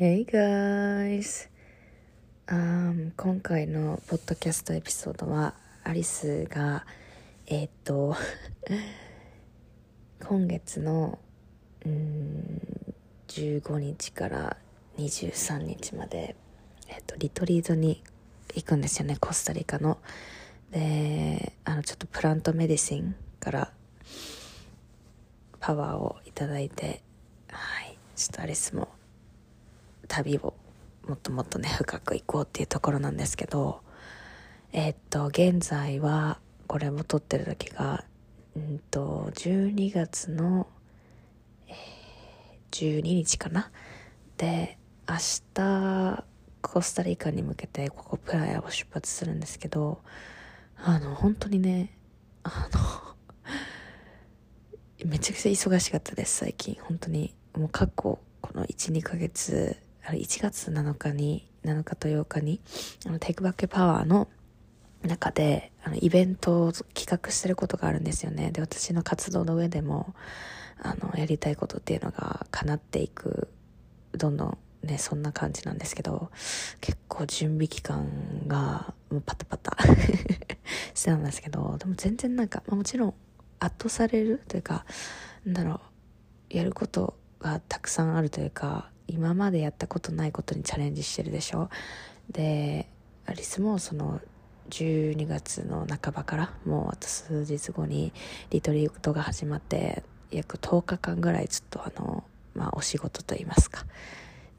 ヘイガイズ今回のポッドキャストエピソードはアリスがえー、っと 今月のうん15日から23日まで、えー、っとリトリートに行くんですよねコスタリカの。であのちょっとプラントメディシンからパワーをいただいてはいちょっとアリスも旅をもっともっとね深く行こうっていうところなんですけどえー、っと現在はこれも撮ってる時がうんと12月の、えー、12日かな？で明日コスタリカに向けてここプラヤを出発するんですけどあの本当にねあのめちゃくちゃ忙しかったです最近。本当にもう過去この12ヶ月1月7日に、7日と8日に、あの、テイクバックパワーの中で、あの、イベントを企画してることがあるんですよね。で、私の活動の上でも、あの、やりたいことっていうのが叶っていく、どんどんね、そんな感じなんですけど、結構準備期間が、もうパタパタ してたんですけど、でも全然なんか、まあ、もちろん圧倒されるというか、なんだろう、やることがたくさんあるというか、今までやったことないことにチャレンジしてるでしょ？でアリスもその12月の半ばからもうあと数日後にリトリートが始まって約10日間ぐらいちょっとあの、まあ、お仕事といいますか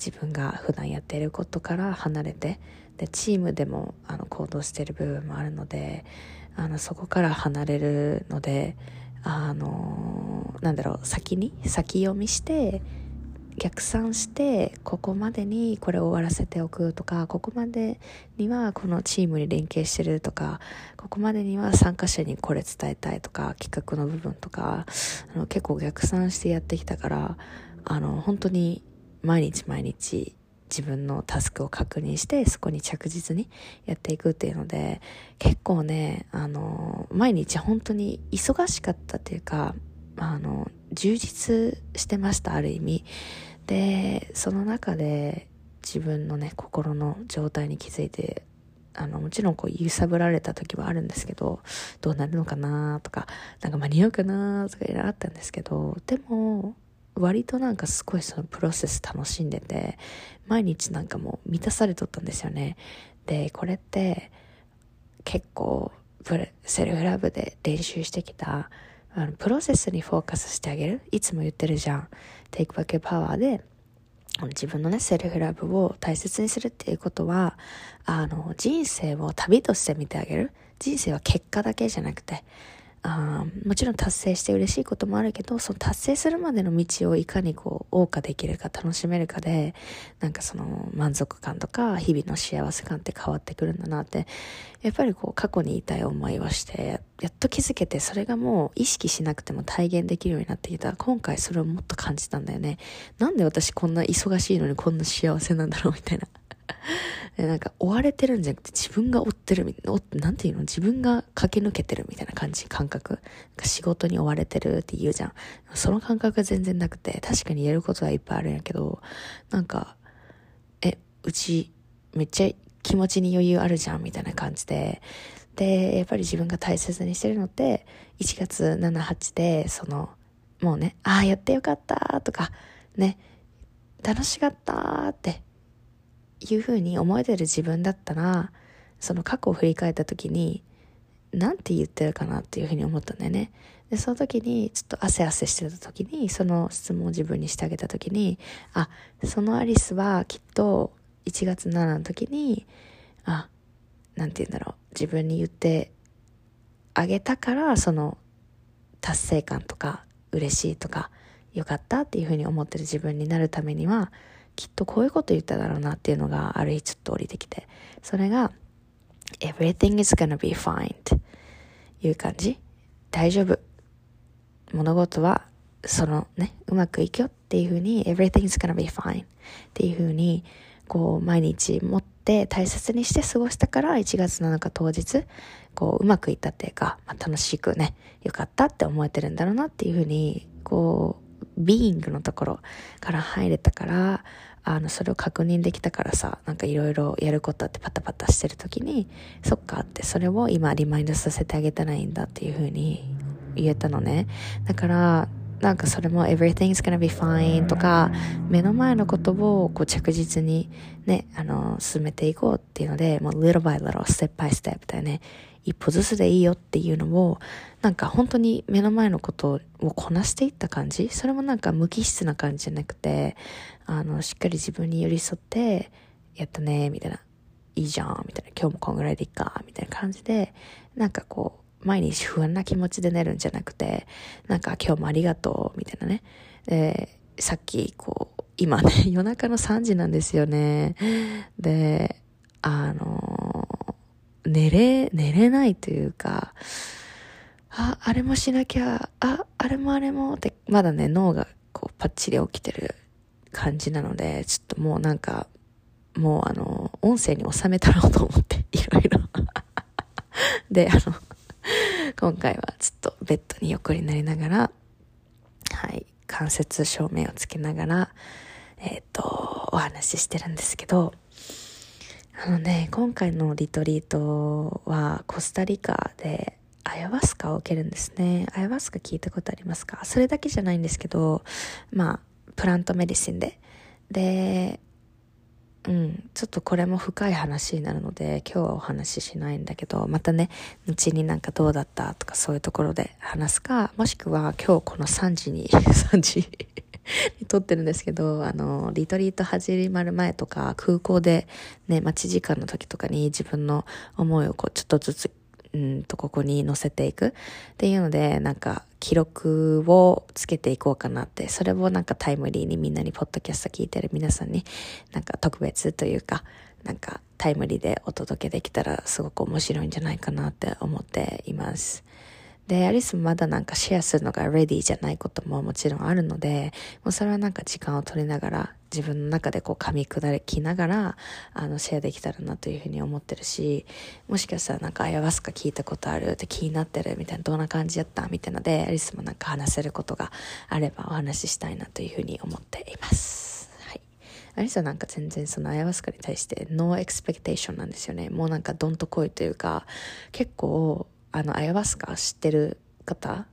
自分が普段やっていることから離れてでチームでもあの行動している部分もあるのであのそこから離れるのであのなんだろう先に先読みして逆算してここまでにこれを終わらせておくとかここまでにはこのチームに連携してるとかここまでには参加者にこれ伝えたいとか企画の部分とかあの結構逆算してやってきたからあの本当に毎日毎日自分のタスクを確認してそこに着実にやっていくっていうので結構ねあの毎日本当に忙しかったっていうかあの充実してましたある意味。でその中で自分のね心の状態に気づいてあのもちろんこう揺さぶられた時はあるんですけどどうなるのかなとかなんか間に合うかなとかいろいろあったんですけどでも割となんかすごいそのプロセス楽しんでて毎日なんかもう満たされとったんですよね。でこれって結構セルフラブで練習してきたあのプロセスにフォーカスしてあげる。いつも言ってるじゃん。テイクバックパワーで自分のねセルフラブを大切にするっていうことはあの人生を旅として見てあげる。人生は結果だけじゃなくてあもちろん達成して嬉しいこともあるけどその達成するまでの道をいかにこう謳歌できるか楽しめるかでなんかその満足感とか日々の幸せ感って変わってくるんだなってやっぱりこう過去にいたい思いをしてやっと気づけてそれがもう意識しなくても体現できるようになってきた。今回それをもっと感じたんだよね。なんで私こんな忙しいのにこんな幸せなんだろうみたいな。なんか追われてるんじゃなくて自分が追ってるみたいな、なんていうの？自分が駆け抜けてるみたいな感じ、感覚。仕事に追われてるって言うじゃん。その感覚が全然なくて、確かにやることはいっぱいあるんやけど、なんか、え、うち、めっちゃ気持ちに余裕あるじゃんみたいな感じで、で、やっぱり自分が大切にしてるのって、1月7、8で、その、もうね、ああ、やってよかったとか、ね、楽しかったっていうふうに思えてる自分だったらその過去を振り返った時に何て言ってるかなっていうふうに思ったんだよね。でその時にちょっと汗汗してた時にその質問を自分にしてあげた時にあそのアリスはきっと1月7の時にあ何て言うんだろう自分に言ってあげたからその達成感とか嬉しいとかよかったっていうふうに思ってる自分になるためにはきっとこういうこと言っただろうなっていうのがある日ちょっと降りてきて。それが everything is gonna be fine っていう感じ。大丈夫。物事はそのねうまくいくよっていうふうに everything is gonna be fine っていうふうにこう毎日持って大切にして過ごしたから1月7日当日こううまくいったっていうか、まあ、楽しくねよかったって思えてるんだろうなっていうふうにこうビーイングのところから入れたからあの、それを確認できたからさ、なんかいろいろやることってパタパタしてる時に、そっかって、それを今リマインドさせてあげたらいいんだっていうふうに言えたのね。だから、なんかそれも everything's gonna be fine とか、目の前のことをこう着実にね、あの、進めていこうっていうので、もう little by little, step by step だよね。一歩ずつでいいよっていうのを、なんか本当に目の前のことをこなしていった感じ？それもなんか無機質な感じじゃなくて、あの、しっかり自分に寄り添って、やったね、みたいな。いいじゃん、みたいな。今日もこんぐらいでいいか、みたいな感じで、なんかこう、毎日不安な気持ちで寝るんじゃなくて、なんか今日もありがとう、みたいなね。で、さっき、こう、今ね、夜中の3時なんですよね。で、あの、寝れ、寝れないというか、あ、あれもしなきゃ、あ、あれもあれもって、まだね、脳がこうパッチリ起きてる感じなので、ちょっともうなんか、もうあの、音声に収めたろうと思って、いろいろ。で、あの、今回はちょっとベッドに横になりながら、はい、関節照明をつけながら、えっ、ー、と、お話ししてるんですけど、あのね、今回のリトリートはコスタリカでアヤワスカを受けるんですね。アヤワスカ聞いたことありますか？それだけじゃないんですけど、まあ、プラントメディシンで。で、うん、ちょっとこれも深い話になるので、今日はお話ししないんだけど、またね、後になんかどうだったとかそういうところで話すか、もしくは今日この3時に、3時 撮ってるんですけど、あの、リトリート始まる前とか、空港でね、待ち時間の時とかに自分の思いをこう、ちょっとずつうんとここに載せていくっていうのでなんか記録をつけていこうかなってそれをなんかタイムリーにみんなにポッドキャスト聞いてる皆さんになんか特別というかなんかタイムリーでお届けできたらすごく面白いんじゃないかなって思っています。で、アリスもまだなんかシェアするのがレディじゃないことももちろんあるので、もうそれはなんか時間を取りながら、自分の中でこう噛み砕きながら、あの、シェアできたらなというふうに思ってるし、もしかしたらなんかアヤワスカ聞いたことあるって気になってるみたいな、どんな感じやったみたいなので、アリスもなんか話せることがあればお話ししたいなというふうに思っています。はい。アリスはなんか全然そのアヤワスカに対して no expectation なんですよね。もうなんかどんと来いというか、結構あの、アヤワスカ知ってる方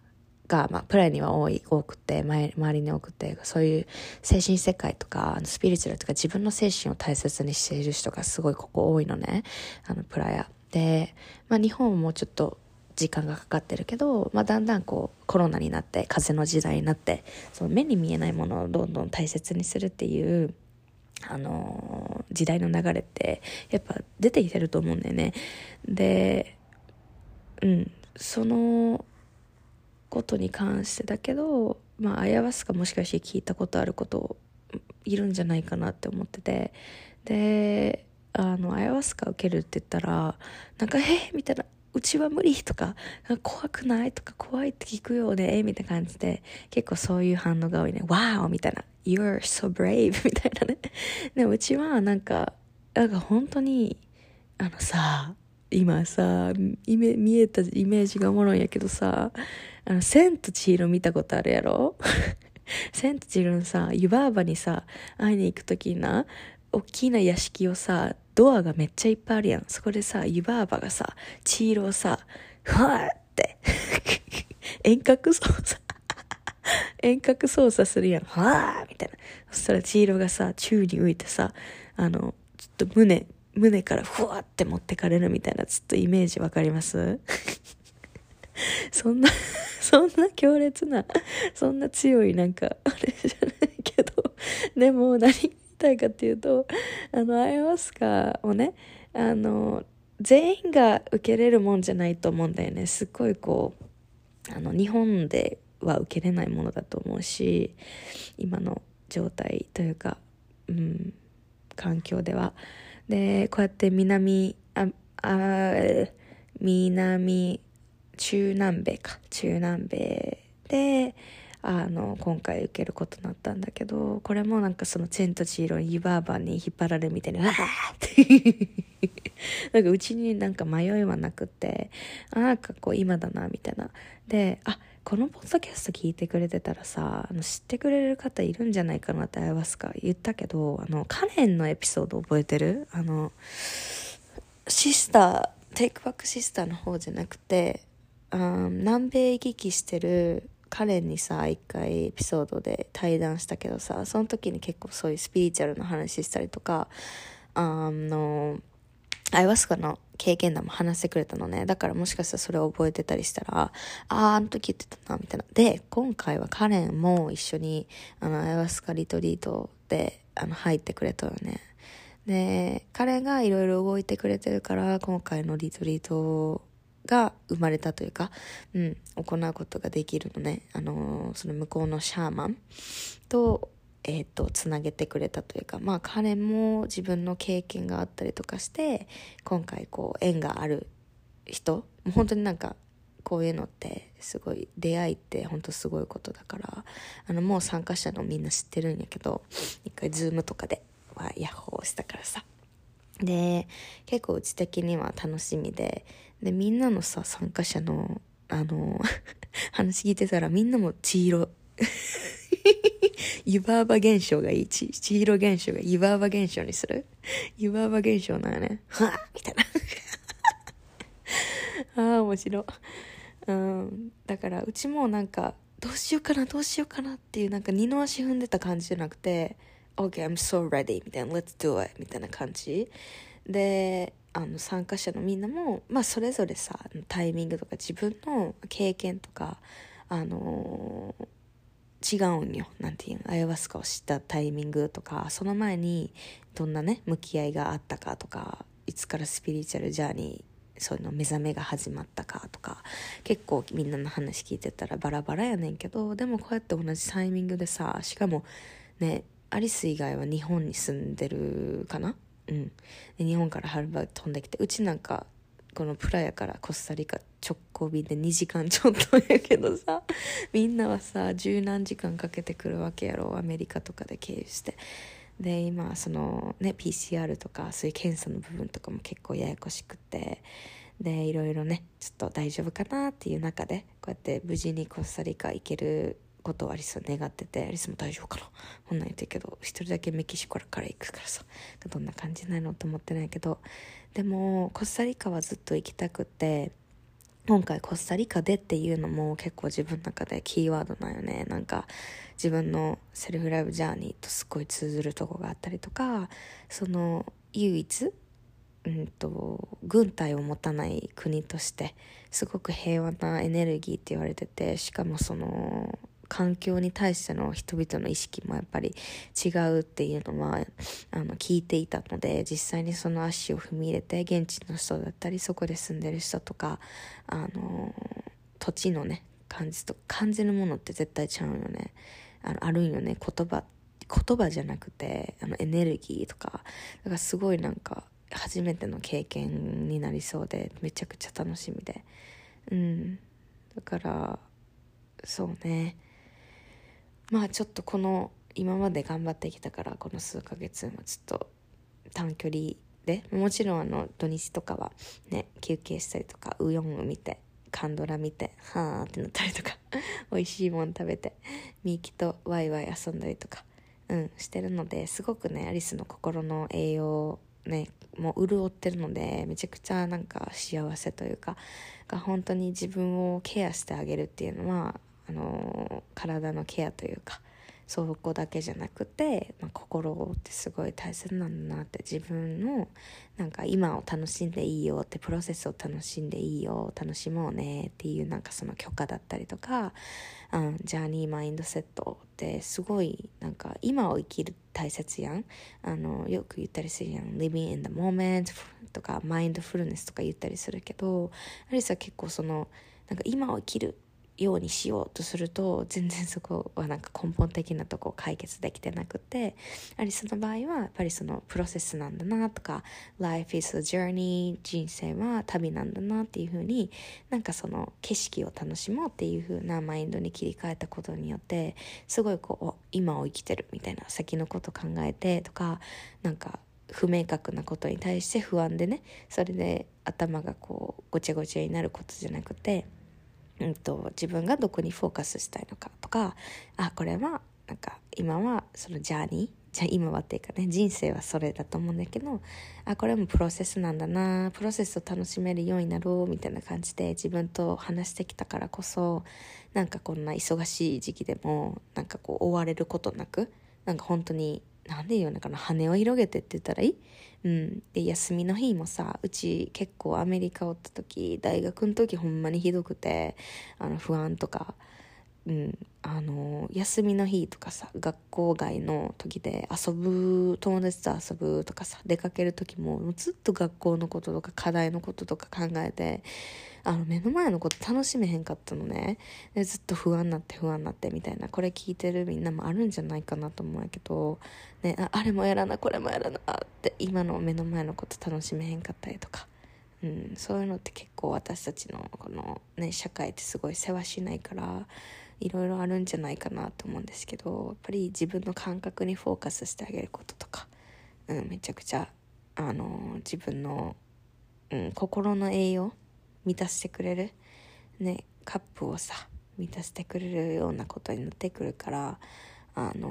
が、まあ、プライには多い、多くて、周りに多くて、そういう精神世界とか、スピリチュアルとか自分の精神を大切にしている人がすごいここ多いのね。あの、プラヤ。で、まあ、日本もちょっと時間がかかってるけど、まあ、だんだんこう、コロナになって、風邪の時代になって、その目に見えないものをどんどん大切にするっていう、あの時代の流れってやっぱ出てきてると思うんだよね。でうん、そのことに関してだけど、まあ、アヤワスカもしかして聞いたことあることいるんじゃないかなって思ってて。であのアヤワスカ受けるって言ったらなんか「えみたいな「うちは無理」とか「怖くない?」とか「怖いって聞くよね」みたいな感じで結構そういう反応が多いね「Wow!」みたいな「You're so brave」みたいなね。でうちはなんかなんか本当にあのさ今さ見えたイメージがおもろいんやけどさあの「千と千尋」見たことあるやろ？千と千尋のさ湯婆婆にさ会いに行く時にな大きな屋敷をさドアがめっちゃいっぱいあるやんそこでさ湯婆婆がさ千尋をさふわって 遠隔操作 遠隔操作するやん。ふわーみたいな。そしたら千尋がさ、宙に浮いてさ、あの、ちょっと胸、胸からふわって持ってかれるみたいなちょっとイメージわかります？そんなそんな強烈な、そんな強いなんか、あれじゃないけど、でも何言いたいかっていうと、あの、アイワスカをね、あの、全員が受けれるもんじゃないと思うんだよね。すっごいこう、あの、日本では受けれないものだと思うし、今の状態というか、うん、環境では。でこうやって南ああ南中南米か中南米であの今回受けることになったんだけどこれもなんかその「チェンとチーロン湯婆婆に引っ張られるみたいに「わー!」ってなんかうちになんか迷いはなくてあなんかこう今だなみたいなであこのポッドキャスト聞いてくれてたらさあの知ってくれる方いるんじゃないかなってあやわすか言ったけどあのカレンのエピソード覚えてる？あのシスターテイクバックシスターの方じゃなくてあ南米行き来してるカレンにさ一回エピソードで対談したけどさその時に結構そういうスピリチュアルな話したりとかあのアイワスカの経験談も話してくれたのね。だからもしかしたらそれを覚えてたりしたら、ああ、あの時言ってたな、みたいな。で、今回はカレンも一緒に、あの、アイワスカリトリートで、あの、入ってくれたよね。で、彼がいろいろ動いてくれてるから、今回のリトリートが生まれたというか、うん、行うことができるのね。あの、その向こうのシャーマンと、えーと、つなげてくれたというかまあ彼も自分の経験があったりとかして今回こう縁がある人もう本当になんかこういうのってすごい出会いって本当すごいことだからあのもう参加者のみんな知ってるんやけど一回ズームとかではヤッホーしたからさ。で結構うち的には楽しみででみんなのさ参加者のあの 話聞いてたらみんなも黄色湯婆婆現象がいい。ち、千尋現象が湯婆婆現象にする？湯婆婆現象なんよね。はぁみたいな。ああ、面白。うん。だから、うちもなんか、どうしようかな、どうしようかなっていう、なんか二の足踏んでた感じじゃなくて、OK, I'm so ready みたいな、let's do it みたいな感じ。で、あの参加者のみんなも、まあ、それぞれさタイミングとか自分の経験とか、あのー違うんよ。なんていうの、アヤワスカを知ったタイミングとか、その前にどんなね、向き合いがあったかとか、いつからスピリチュアルジャーニー、そういうの目覚めが始まったかとか、結構みんなの話聞いてたらバラバラやねんけど、でもこうやって同じタイミングでさ、しかもね、アリス以外は日本に住んでるかな？うん。で日本からはるばる飛んできて、うちなんかこのプラヤからコスタリカ直行便で2時間ちょっとやけどさみんなはさ十何時間かけてくるわけやろアメリカとかで経由して。で今そのね PCR とかそういう検査の部分とかも結構ややこしくて。でいろいろねちょっと大丈夫かなっていう中でこうやって無事にコスタリカ行けることをアリスは願っててアリスも大丈夫かな。こんなん言ってるけど一人だけメキシコから行くからさどんな感じなのと思ってないけどでもコスタリカはずっと行きたくて今回コスタリカでっていうのも結構自分の中でキーワードなんよね。なんか自分のセルフライブジャーニーとすごい通ずるとこがあったりとかその唯一うんと軍隊を持たない国としてすごく平和なエネルギーって言われててしかもその環境に対しての人々の意識もやっぱり違うっていうのはあの聞いていたので実際にその足を踏み入れて現地の人だったりそこで住んでる人とかあの土地のね感じと感じるものって絶対ちゃうよね。あのあるんよね。言葉言葉じゃなくてあのエネルギーとか。だからすごいなんか初めての経験になりそうでめちゃくちゃ楽しみで。うん。だからそうね。まあちょっとこの今まで頑張ってきたからこの数ヶ月もちょっと短距離でもちろんあの土日とかはね休憩したりとかウヨンを見てカンドラ見てはあってなったりとか 美味しいもん食べてミーキとワイワイ遊んだりとかうんしてるのですごくねアリスの心の栄養ねもう潤ってるのでめちゃくちゃなんか幸せというかが本当に自分をケアしてあげるっていうのはあの体のケアというかそこだけじゃなくて、まあ、心ってすごい大切なんだなって自分のなんか今を楽しんでいいよってプロセスを楽しんでいいよ楽しもうねっていうなんかその許可だったりとか、うん、ジャーニーマインドセットってすごいなんか今を生きる大切やん。あのよく言ったりするやん。Living in the moment とかマインドフルネスとか言ったりするけどアリスは結構そのなんか今を生きるようにしようとすると全然そこはなんか根本的なとこ解決できてなくてやはりその場合はやっぱりそのプロセスなんだなとか Life is a journey 人生は旅なんだなっていうふうになんかその景色を楽しもうっていうふうなマインドに切り替えたことによってすごいこう今を生きてるみたいな先のこと考えてとかなんか不明確なことに対して不安でねそれで頭がこうごちゃごちゃになることじゃなくてうんと、自分がどこにフォーカスしたいのかとかあこれはなんか今はそのジャーニー？じゃあ今はっていうかね人生はそれだと思うんだけどあこれもプロセスなんだなプロセスを楽しめるようになろうみたいな感じで自分と話してきたからこそなんかこんな忙しい時期でもなんかこう追われることなくなんか本当に何で言うのかな羽を広げてって言ったらいい？うん、で休みの日もさうち結構アメリカおった時大学の時ほんまにひどくてあの不安とか、うん、あの休みの日とかさ学校外の時で遊ぶ友達と遊ぶとかさ出かける時もずっと学校のこととか課題のこととか考えてあの目の前のこと楽しめへんかったのねでずっと不安になって不安になってみたいなこれ聞いてるみんなもあるんじゃないかなと思うんやけど、ね、ああれもやらなこれもやらなって今の目の前のこと楽しめへんかったりとか。うん、そういうのって結構私たちのこの、ね、社会ってすごい世話しないからいろいろあるんじゃないかなと思うんですけどやっぱり自分の感覚にフォーカスしてあげることとか、うん、めちゃくちゃあの自分の、うん、心の栄養満たしてくれるねカップをさ満たしてくれるようなことになってくるからあの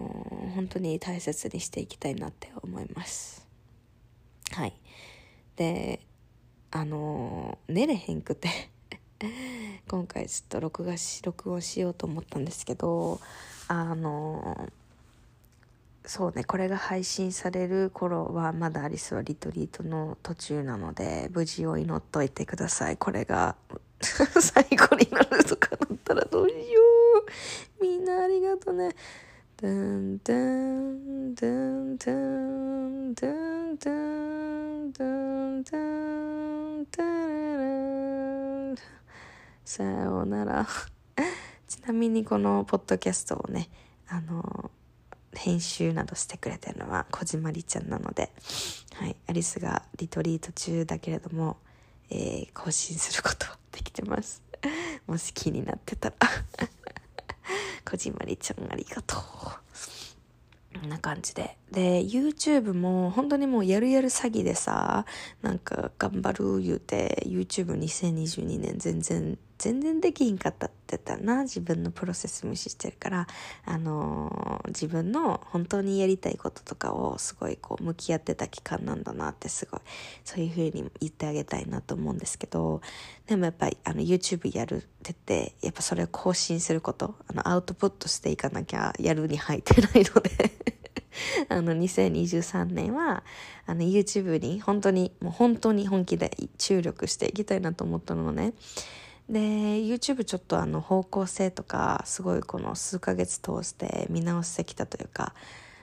本当に大切にしていきたいなって思います。はい。であの寝れへんくて今回ちょっと録画し録音しようと思ったんですけどあのそうねこれが配信される頃はまだアリスはリトリートの途中なので無事を祈っといてください。これが 最後になるとかなったらどうしよう。みんなありがとね。ドゥンドゥンドゥンドンドンドンドンドンドン。さようなら ちなみにこのポッドキャストをねあの編集などしてくれてるのは小島りちゃんなので、はい、アリスがリトリート中だけれども、えー、更新することはできてます。もし気になってたら 小島りちゃんありがとう。こんな感じで。で、YouTube も本当にもうやるやる詐欺でさ、なんか頑張る言うて、YouTube2022 年全然全然できひんかったって言ったな自分のプロセス無視してるからあのー、自分の本当にやりたいこととかをすごいこう向き合ってた期間なんだなってすごいそういうふうに言ってあげたいなと思うんですけどでもやっぱりあの YouTube やるってってやっぱそれを更新することあのアウトプットしていかなきゃやるに入ってないので あの2023年はあの YouTube に本当にもう本当に本気で注力していきたいなと思ったのね。で YouTube ちょっとあの方向性とかすごいこの数ヶ月通して見直してきたというか、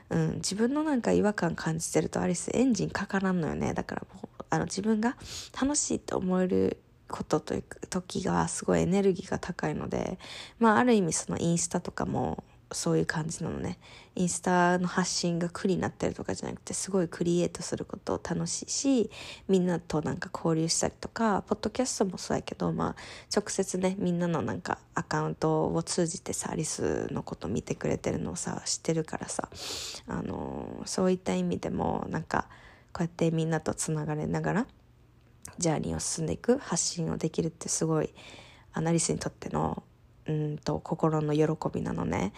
うん、自分のなんか違和感感じてるとアリスエンジンかからんのよね。だからもうあの自分が楽しいって思えることという時がすごいエネルギーが高いのでまあある意味そのインスタとかもそういう感じなのね。インスタの発信が苦になってるとかじゃなくてすごいクリエイトすること楽しいしみんなとなんか交流したりとかポッドキャストもそうやけど、まあ、直接ねみんなのなんかアカウントを通じてさアリスのこと見てくれてるのをさ知ってるからさ、あのー、そういった意味でもなんかこうやってみんなとつながれながらジャーニーを進んでいく発信をできるってすごいアナリスにとってのうんと心の喜びなのね。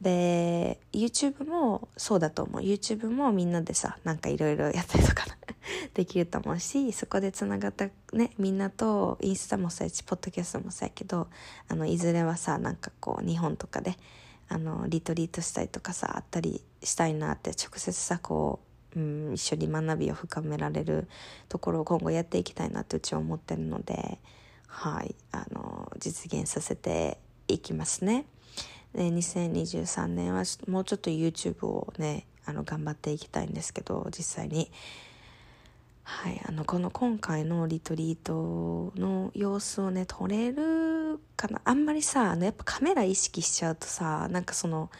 で YouTube もそうだと思う YouTube もみんなでさなんかいろいろやったりとか できると思うしそこでつながったねみんなとインスタもそうやしポッドキャストもそうやけどあのいずれはさなんかこう日本とかであのリトリートしたりとかさあったりしたいなって直接さこう、うん、一緒に学びを深められるところを今後やっていきたいなってうちは思ってるので。はいあの実現させていきますね。で2023年はもうちょっと YouTube をねあの頑張っていきたいんですけど実際に。はい、あのこの今回のリトリートの様子をね撮れるかなあんまりさあのやっぱカメラ意識しちゃうとさなんかその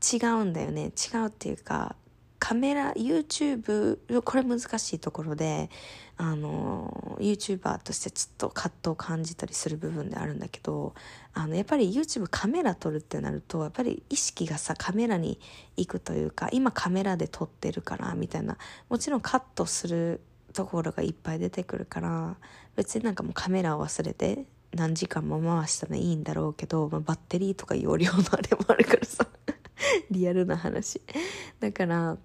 違うんだよね違うっていうかカメラ YouTube これ難しいところであの YouTuber としてちょっと葛藤を感じたりする部分であるんだけどあのやっぱり YouTube カメラ撮るってなるとやっぱり意識がさカメラに行くというか今カメラで撮ってるからみたいなもちろんカットするところがいっぱい出てくるから別になんかもうカメラを忘れて何時間も回したらいいんだろうけど、まあ、バッテリーとか容量のあれもあるからさリアルな話。だから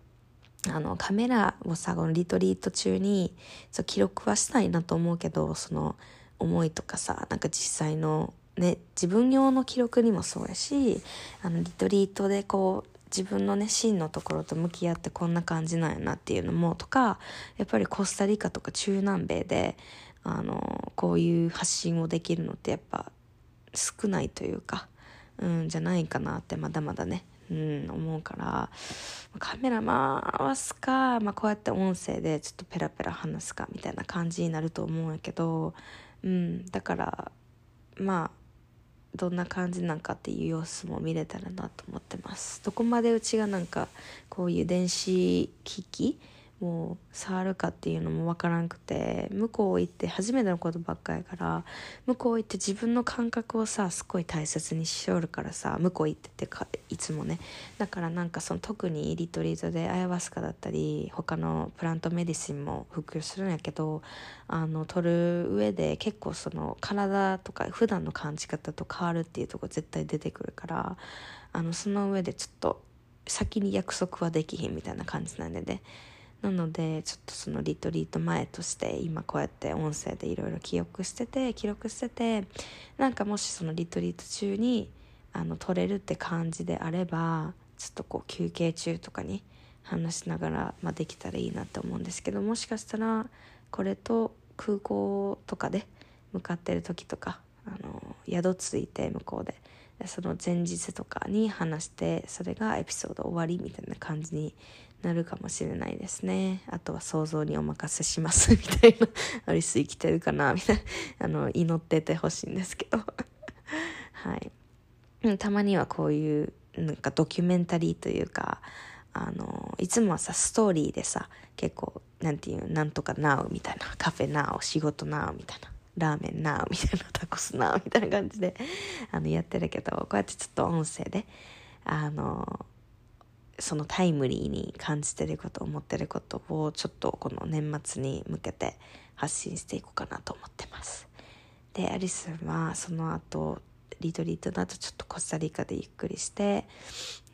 あのカメラをさこのリトリート中にそ記録はしたいなと思うけどその思いとかさなんか実際のね自分用の記録にもそうやしあのリトリートでこう自分のね真のところと向き合ってこんな感じなんやなっていうのもとかやっぱりコスタリカとか中南米であのこういう発信をできるのってやっぱ少ないというか、うん、じゃないかなってまだまだね、うん、思うからカメラ回すか、まあ、こうやって音声でちょっとペラペラ話すかみたいな感じになると思うんやけど、うん、だからまあどんな感じなんかっていう様子も見れたらなと思ってます。どこまでうちがなんかこういう電子機器もう触るかっていうのも分からんくて向こう行って初めてのことばっかやから向こう行って自分の感覚をさすごい大切にしよるからさ向こう行っててかいつもね。だからなんかその特にリトリートでアヤワスカだったり他のプラントメディシンも普及するんやけどあの取る上で結構その体とか普段の感じ方と変わるっていうとこ絶対出てくるからあのその上でちょっと先に約束はできひんみたいな感じなんでね。なのでちょっとそのリトリート前として今こうやって音声でいろいろ記憶してて記録しててなんかもしそのリトリート中にあの撮れるって感じであればちょっとこう休憩中とかに話しながら、まあ、できたらいいなって思うんですけどもしかしたらこれと空港とかで向かってる時とかあの宿ついて向こうでその前日とかに話してそれがエピソード終わりみたいな感じになるかもしれないですね。あとは想像にお任せします。みたいな。アリス生きてるかなみたいな。あの祈っててほしいんですけど。はい。たまにはこういうなんかドキュメンタリーというかあのいつもはさストーリーでさ結構なんていうなんとかなうみたいな。カフェなう仕事なうみたいな。ラーメンなみたいな。タコスなみたいな感じであのやってるけどこうやってちょっと音声であのそのタイムリーに感じてること思ってることをちょっとこの年末に向けて発信していこうかなと思ってます。でアリスはその後リトリートの後ちょっとコスタリカでゆっくりして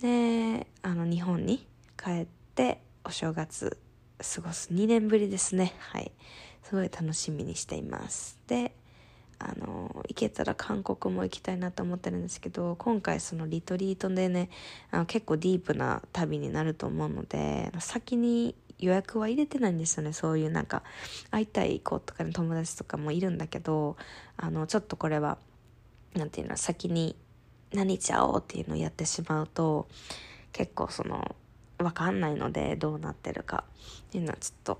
であの日本に帰ってお正月過ごす2年ぶりですね。はい。すごい楽しみにしています。であの行けたら韓国も行きたいなと思ってるんですけど今回そのリトリートでねあの結構ディープな旅になると思うので先に予約は入れてないんですよね。そういうなんか会いたい子とかの友達とかもいるんだけどあのちょっとこれは何て言うの先に何ちゃおうっていうのをやってしまうと結構その分かんないのでどうなってるかっていうのはちょっと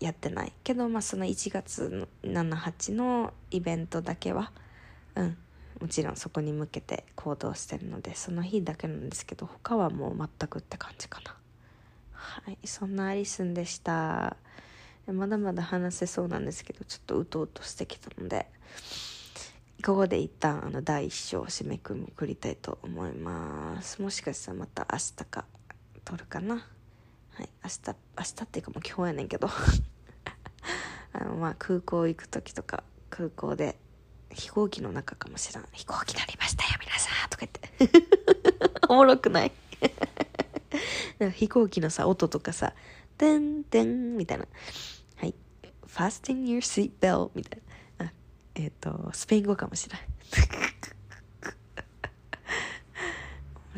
やってない。けどまあその1月78のイベントだけはうんもちろんそこに向けて行動してるのでその日だけなんですけど他はもう全くって感じかな。はいそんなアリスンでした。まだまだ話せそうなんですけどちょっとうとうとしてきたのでここで一旦あの第一章を締めくくりたいと思います。もしかしたらまた明日か撮るかな。はい明日明日っていうかもう今日やねんけど。あのまあ空港行く時とか空港で飛行機の中かもしらん。飛行機になりましたよ皆さんとか言って。おもろくない？飛行機のさ音とかさ「てんてん」みたいな「はい。Fasten your seat belt」みたいな。あえっ、ー、とスペイン語かもしれん。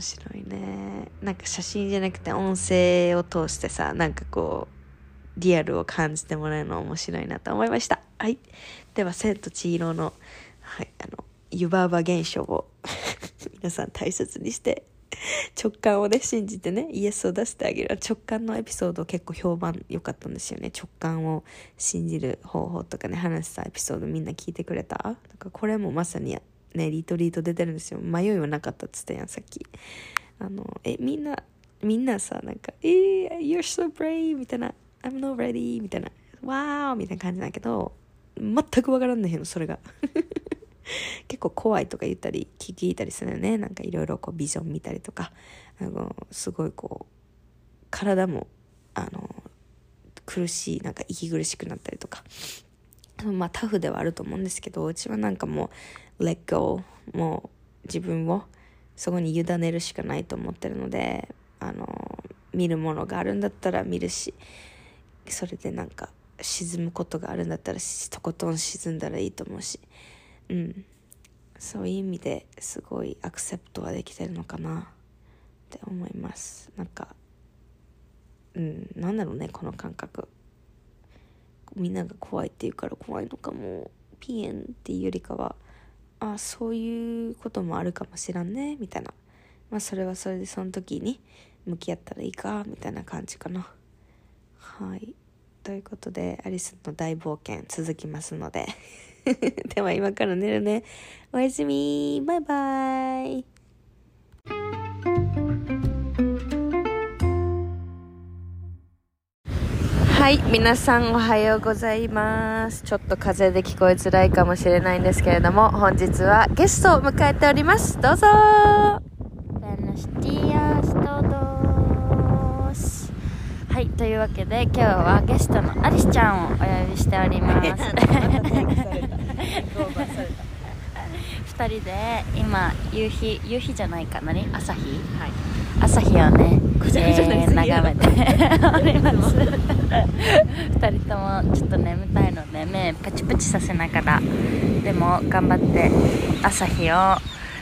面白いね。なんか写真じゃなくて音声を通してさなんかこうリアルを感じてもらえるの面白いなと思いました。はい。では「千と千尋の」はい、あの湯婆婆現象を 皆さん大切にして直感をね信じてねイエスを出してあげる。直感のエピソード結構評判良かったんですよね。直感を信じる方法とかね話したエピソードみんな聞いてくれた？だかこれもまさにね、リトリート出てるんですよ。迷いはなかったっつったやん、さっき。あの、え、みんな、みんなさ、なんか、えー、you're so brave! みたいな、I'm not ready! みたいな、wow! みたいな感じだけど、全くわからんねへんの、それが。結構怖いとか言ったり、聞いたりするよね。なんかいろいろこうビジョン見たりとか、あの、すごいこう、体も、あの、苦しい、なんか息苦しくなったりとか。まあタフではあると思うんですけど、うちはなんかもう、let go、もう自分をそこに委ねるしかないと思ってるので、あの、見るものがあるんだったら見るし、それでなんか沈むことがあるんだったらとことん沈んだらいいと思うし、うん。そういう意味ですごいアクセプトはできてるのかなって思います。なんか、うん、なんだろうね、この感覚。みんなが怖いって言うから怖いのかも、ピエンっていうよりかは、あそういうこともあるかもしらんね、みたいな。まあそれはそれでその時に向き合ったらいいか、みたいな感じかな。はい。ということで、アリスの大冒険続きますので。では今から寝るね。おやすみバイバイはい皆さんおはようございます。ちょっと風で聞こえづらいかもしれないんですけれども本日はゲストを迎えております。どうぞ。はいというわけで今日はゲストのアリスちゃんをお呼びしております。2人で今夕日夕日じゃないか何朝日、はい、朝日をねえー眺めております2人ともちょっと眠たいので目パチパチさせながらでも頑張って朝日を、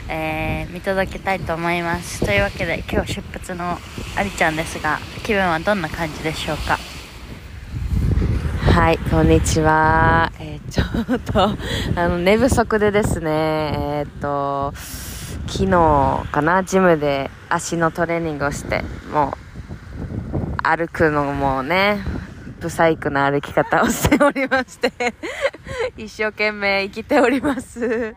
えー見届けたいと思います。というわけで今日出発のありちゃんですが気分はどんな感じでしょうか？はい、こんにちは。えーちょっと、あの、寝不足でですね、えーっと、昨日かな、ジムで足のトレーニングをして、もう、歩くのもね、ブサイクな歩き方をしておりまして、一生懸命生きております。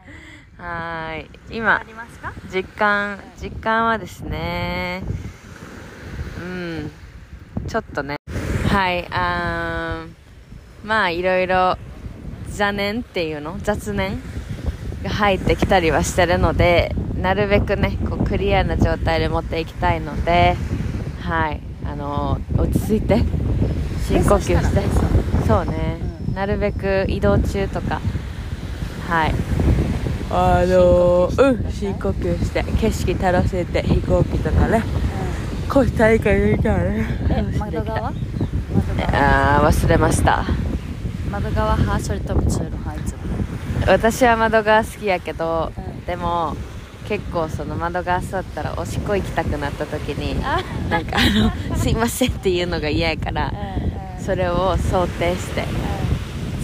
はーい。今、りますか？実感実感はですねうんちょっとねはいあーまあいろいろ邪念っていうの？雑念？が入ってきたりはしてるのでなるべくねこうクリアな状態で持っていきたいのではい。あの落ち着いて深呼吸して。そうね、なるべく移動中とかはい。あのうん深呼吸して景色楽しんで飛行機とかね。国際大会みたいなね。え窓側窓側。あー忘れました。窓側派それとも通路派いつも私は窓側好きやけど、うん。でも結構その窓側座ったらおしっこ行きたくなった時にあ。なんかあの「すいません」っていうのが嫌やからそれを想定して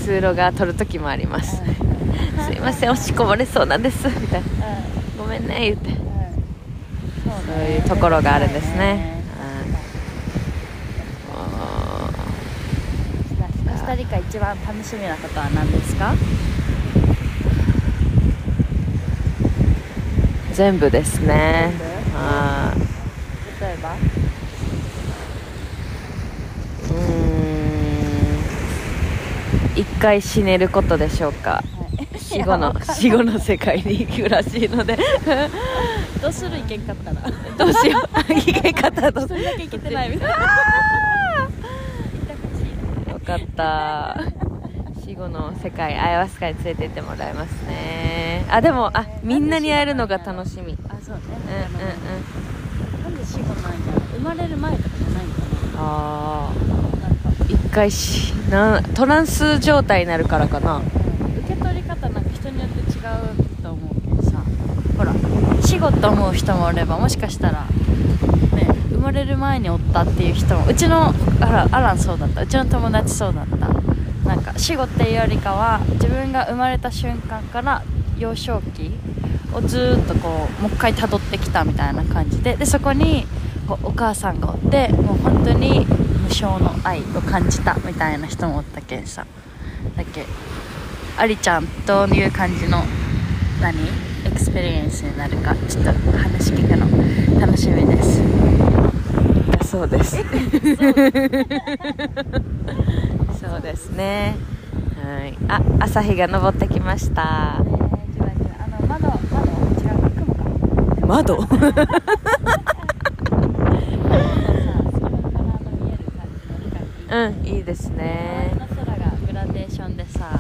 通路側取る時もあります「すいませんおしっこ漏れそうなんです」みたいな「ごめんね」言って。そういうところがあるんですね。はい2人が一番楽しみなことは何ですか？全部ですね。い。例えばうーん。一回死ねることでしょうか。死後の 死後の世界に行くらしいので。どうするいけんかったら。どうしよう。生け方とそれだけいけてないみたいな。分かった。死後の世界アヤワスカに連れて行ってもらいますねあでもあみんなに会えるのが楽しみ。うんうんあそうねうん。なんで死後なん生まれる前とかじゃないのかあななんかー。一回しなトランス状態になるからかな。受け取り方なんか人によって違うと思うけどさ。ほら死後と思う人もおればもしかしたらね生まれる前におったっていう人もうちのあらアランそうだった。うちの友達そうだった。なんか死後っていうよりかは自分が生まれた瞬間から幼少期をずーっとこうもう一回辿ってきたみたいな感じででそこにこうお母さんがおってもう本当に無償の愛を感じたみたいな人もおったけんさ。だっけありちゃんどういう感じの何？ experience になるか？ちょっと話聞くの楽しみです。だそうです。そうですね。はい。あ朝日が昇ってきましたえー、違う違うあの窓窓違う雲か窓。うんいいですね。周りの空がグラデーションでさ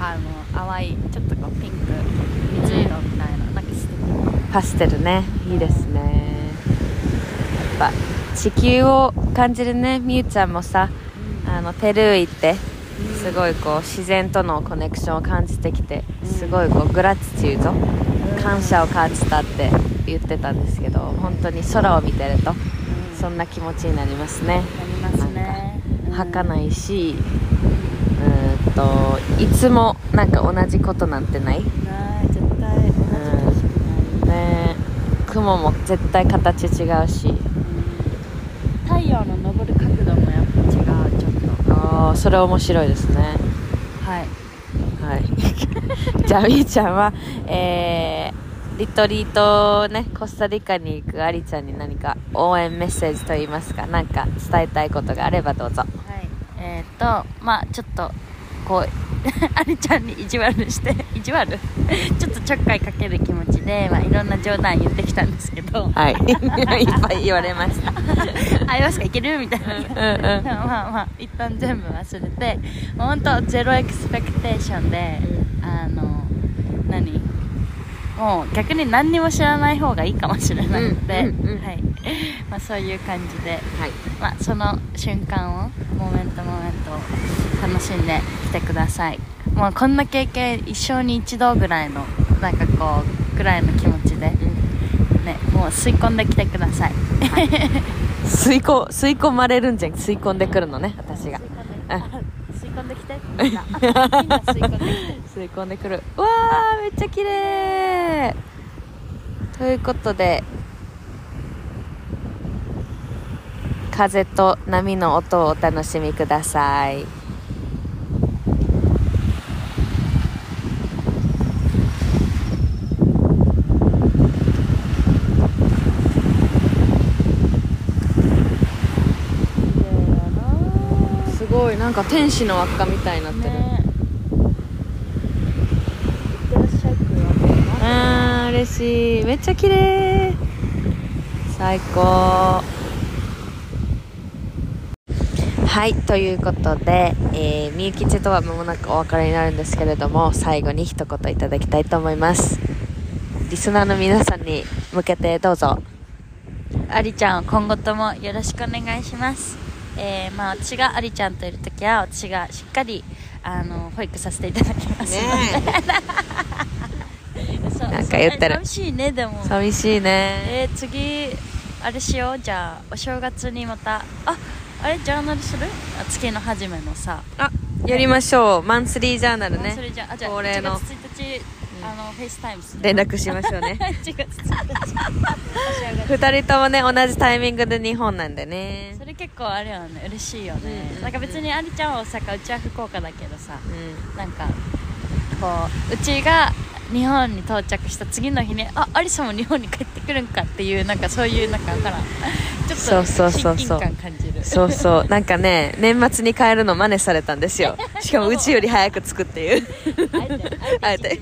あの淡いちょっとこうピンク水色みたいななんか素敵パステルね。いいですね。やっぱ地球を感じるね。みゆちゃんもさあのペルー行ってすごいこう自然とのコネクションを感じてきてすごいこうグラティチュード感謝を感じたって言ってたんですけど本当に空を見てるとそんな気持ちになりますね。なりますね。儚いしうーんといつもなんか同じことなんてない。ない絶対同じかもしれない。ね雲も絶対形違うし。太陽の昇る角度もやっぱ違うちょっと。ああそれ面白いですね。はい。はい。じゃあみーちゃんはえー、リトリートねコスタリカに行くありちゃんに何か応援メッセージといいますか何か伝えたいことがあればどうぞ。はい。えっ、とまあちょっとこうありちゃんに意地悪して 意地悪？ちょっとちょっかいかける気持ちで、まあ、いろんな冗談言ってきたんですけど。はい。いっぱい言われました。あいますか？いける？みたいな、うんうんまあまあ一旦全部忘れて本当 zero expectation で、あの何？もう逆に何にも知らない方がいいかもしれないので、うんうんうん。はい。まあ、そういう感じで、はい。まあ、その瞬間を moment moment を楽しんできてください。もうこんな経験一生に一度ぐらいのなんかこうぐらいの気持ちで、ね、もう吸い込んできてください。吸いこ吸い込まれるんじゃん。吸い込んでくるのね私が。吸い込んできて。みん。なみんな吸い込んできて。吸い込んでくる。うわーめっちゃ綺麗。ということで風と波の音をお楽しみくださいすごいなんか天使の輪っかみたいになってる、ね。いってらっしゃい。くあー嬉しい。めっちゃ綺麗。最高。はいということで、えー、みゆきちとは間もなくお別れになるんですけれども最後に一言いただきたいと思います。リスナーの皆さんに向けてどうぞ。ありちゃん今後ともよろしくお願いしますえー、まあ私がありちゃんといる時は私がしっかりあの保育させていただきますので、そう なんか言ってる。寂しいねでも。寂しいね。えー、次あれしよう。じゃあお正月にまた。ああれ journal する？あ月の初めのさ。あやりましょう。 monthly journal ね。それじゃあじゃあ恒例の。1月1日、あのフェイスタイム連絡しましょうね。1月1日お正月二人ともね同じタイミングで日本なんでね。それ結構あれよね嬉しいよね、うん。うんなんか別にありちゃんは大阪うちは福岡だけどさうん。なんかこううちが日本に到着した次の日にあアリさんも日本に帰ってくるんかっていうなんかそういうなんか分からん。ちょっそうそうそうそう。と親近感感じる。そうそう。なんかね年末に帰るの真似されたんですよ。しかもうちより早く着くっていう。あえてあえて。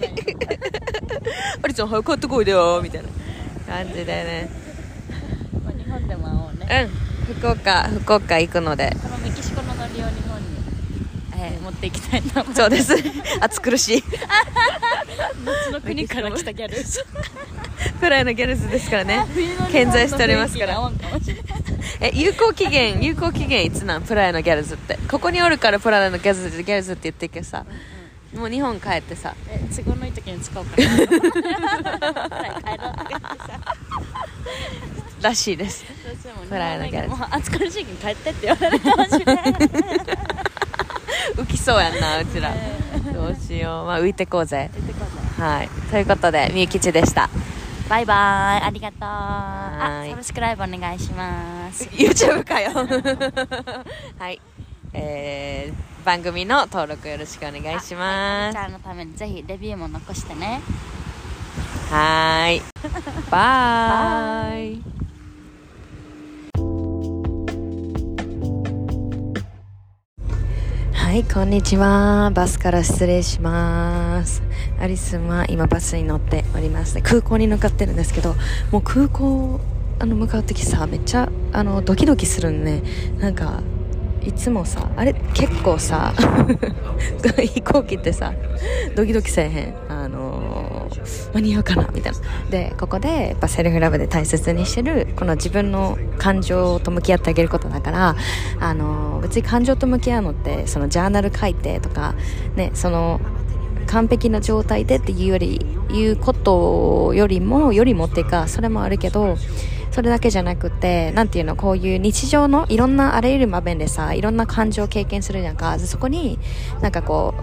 ありちゃん早く帰ってこいでよみたいな。感じでね。まあ日本でも会おうね。うん。福岡福岡行くのでこのメキシコのノリを日本に、えー持っていきたいと思います。そうです。暑苦しい。夏の国から来たギャル。くらいのギャルズですからね。健在しておりますから。え有効期限 有効期限いつなん？プライのギャルズって。ここにおるからプライのギャルズギャルズって言ってるけどさもう日本帰ってさ。え都合のいい時に使おうかな。帰ろうってさらしいです。プライのギャルもう暑苦しいに帰ってって言われるかもしい 浮きそうやんなうちら。どうしよう。まあ浮いてこうぜ。はい。ということでみゆきちでした。バイバイ。ありがとう。あはい。サブスクライブお願いします。YouTube かよ。はい。えー番組の登録よろしくお願いします。あはいのためにぜひレビューも残してね。はーい バイはい、こんにちは。バスから失礼します。アリスは今バスに乗っております。空港に向かってるんですけど、もう空港、あの、向かう時さ、めっちゃ、あの、ドキドキするんね。なんか、いつもさ、あれ、結構さ、飛行機ってさ、ドキドキせえへん。あの、間に合うかなみたいな。で、ここで、やっぱセルフラブで大切にしてる、この自分の感情と向き合ってあげることだから、あの、別に感情と向き合うのって、そのジャーナル書いてとか、ね、その、完璧な状態でっていうより、いうことよりも、よりもっていうか、それもあるけど、それだけじゃなくて、なんていうの、こういう日常のいろんなあらゆる場面でさ、いろんな感情を経験するじゃんか。そこに、なんかこ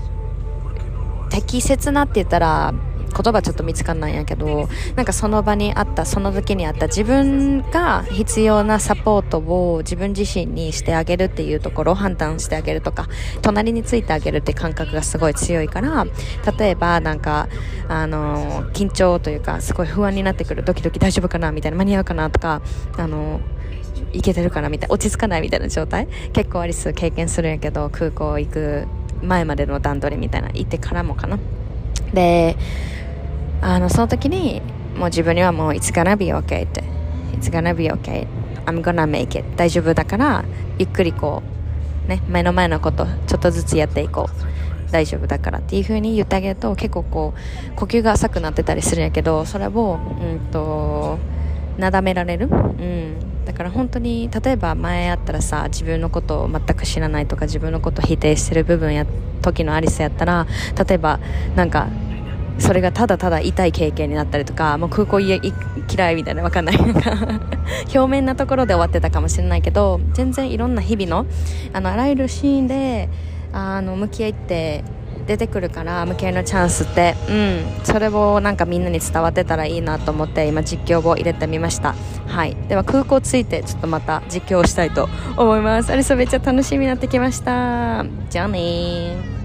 う、適切なって言ったら、言葉ちょっと見つかんないんやけど、なんかその場にあった、その時にあった自分が必要なサポートを自分自身にしてあげるっていうところを判断してあげるとか、隣についてあげるって感覚がすごい強いから、例えばなんか、あの、緊張というか、すごい不安になってくる、ドキドキ大丈夫かなみたいな、間に合うかなとか、あの、いけてるかなみたいな、落ち着かないみたいな状態結構アリス経験するんやけど、空港行く前までの段取りみたいな、行ってからもかな。で、あの、その時に、もう自分にはもう、it's gonna be okay って。it's gonna be okay. I'm gonna make it. 大丈夫だから、ゆっくりこう、ね、目の前のこと、ちょっとずつやっていこう。大丈夫だからっていう風に言ってあげると、結構こう、呼吸が浅くなってたりするんやけど、それを、うんと、なだめられる？うん。だから本当に、例えば前やったらさ、自分のことを全く知らないとか、自分のことを否定してる部分や、時のアリスやったら、例えば、なんか、それがただただ痛い経験になったりとか、もう空港嫌いみたいなわかんない。表面なところで終わってたかもしれないけど、全然いろんな日々の、あの、あらゆるシーンで、あの、向き合いって出てくるから、向き合いのチャンスって、うん、それをなんかみんなに伝わってたらいいなと思って、今実況を入れてみました。はい。では空港着いて、ちょっとまた実況をしたいと思います。アリスめっちゃ楽しみになってきました。じゃあね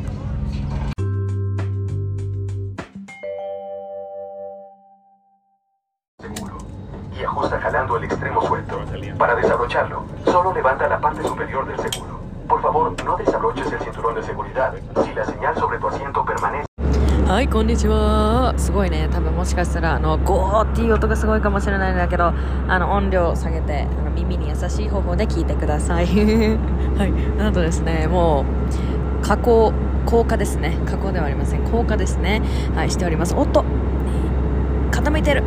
el extremo suelto. Para desabrocharlo, solo levanta la parte superior del seguro. Por favor, no desabroches el cinturón de seguridad. Si la señal sobre tu asiento permanece はい、こんにちは。すごいね。多分もしかしたら、あの、ゴーっていう音がすごいかもしれないんだけど、あの、音量を下げて、あの耳に優しい方法で聞いてください。はい。なんとですね、もう、加工、高架ですね。加工ではありません。高架ですね。はい、しております。おっと傾いてる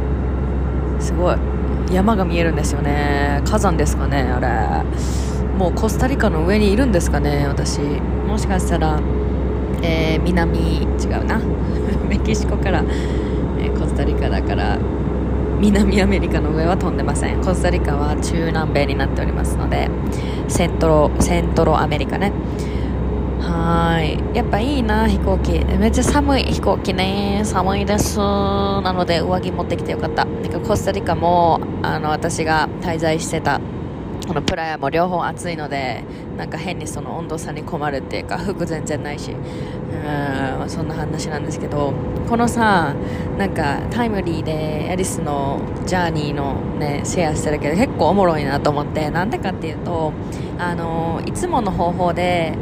すごい。山が見えるんですよね。火山ですかね、あれ。もうコスタリカの上にいるんですかね、私。もしかしたら、えー南違うな。メキシコから、えーコスタリカだから南アメリカの上は飛んでません。コスタリカは中南米になっておりますのでセントロセントロアメリカね。はい。やっぱいいな飛行機。めっちゃ寒い飛行機ね。寒いです。なので上着持ってきてよかった。コスタリカもあの私が滞在してたこのプライヤも両方暑いのでなんか変にその温度差に困るっていうか服全然ないしうんそんな話なんですけどこのさなんかタイムリーでアリスのジャーニーのねシェアしてるけど結構おもろいなと思ってなんでかっていうとあのいつもの方法で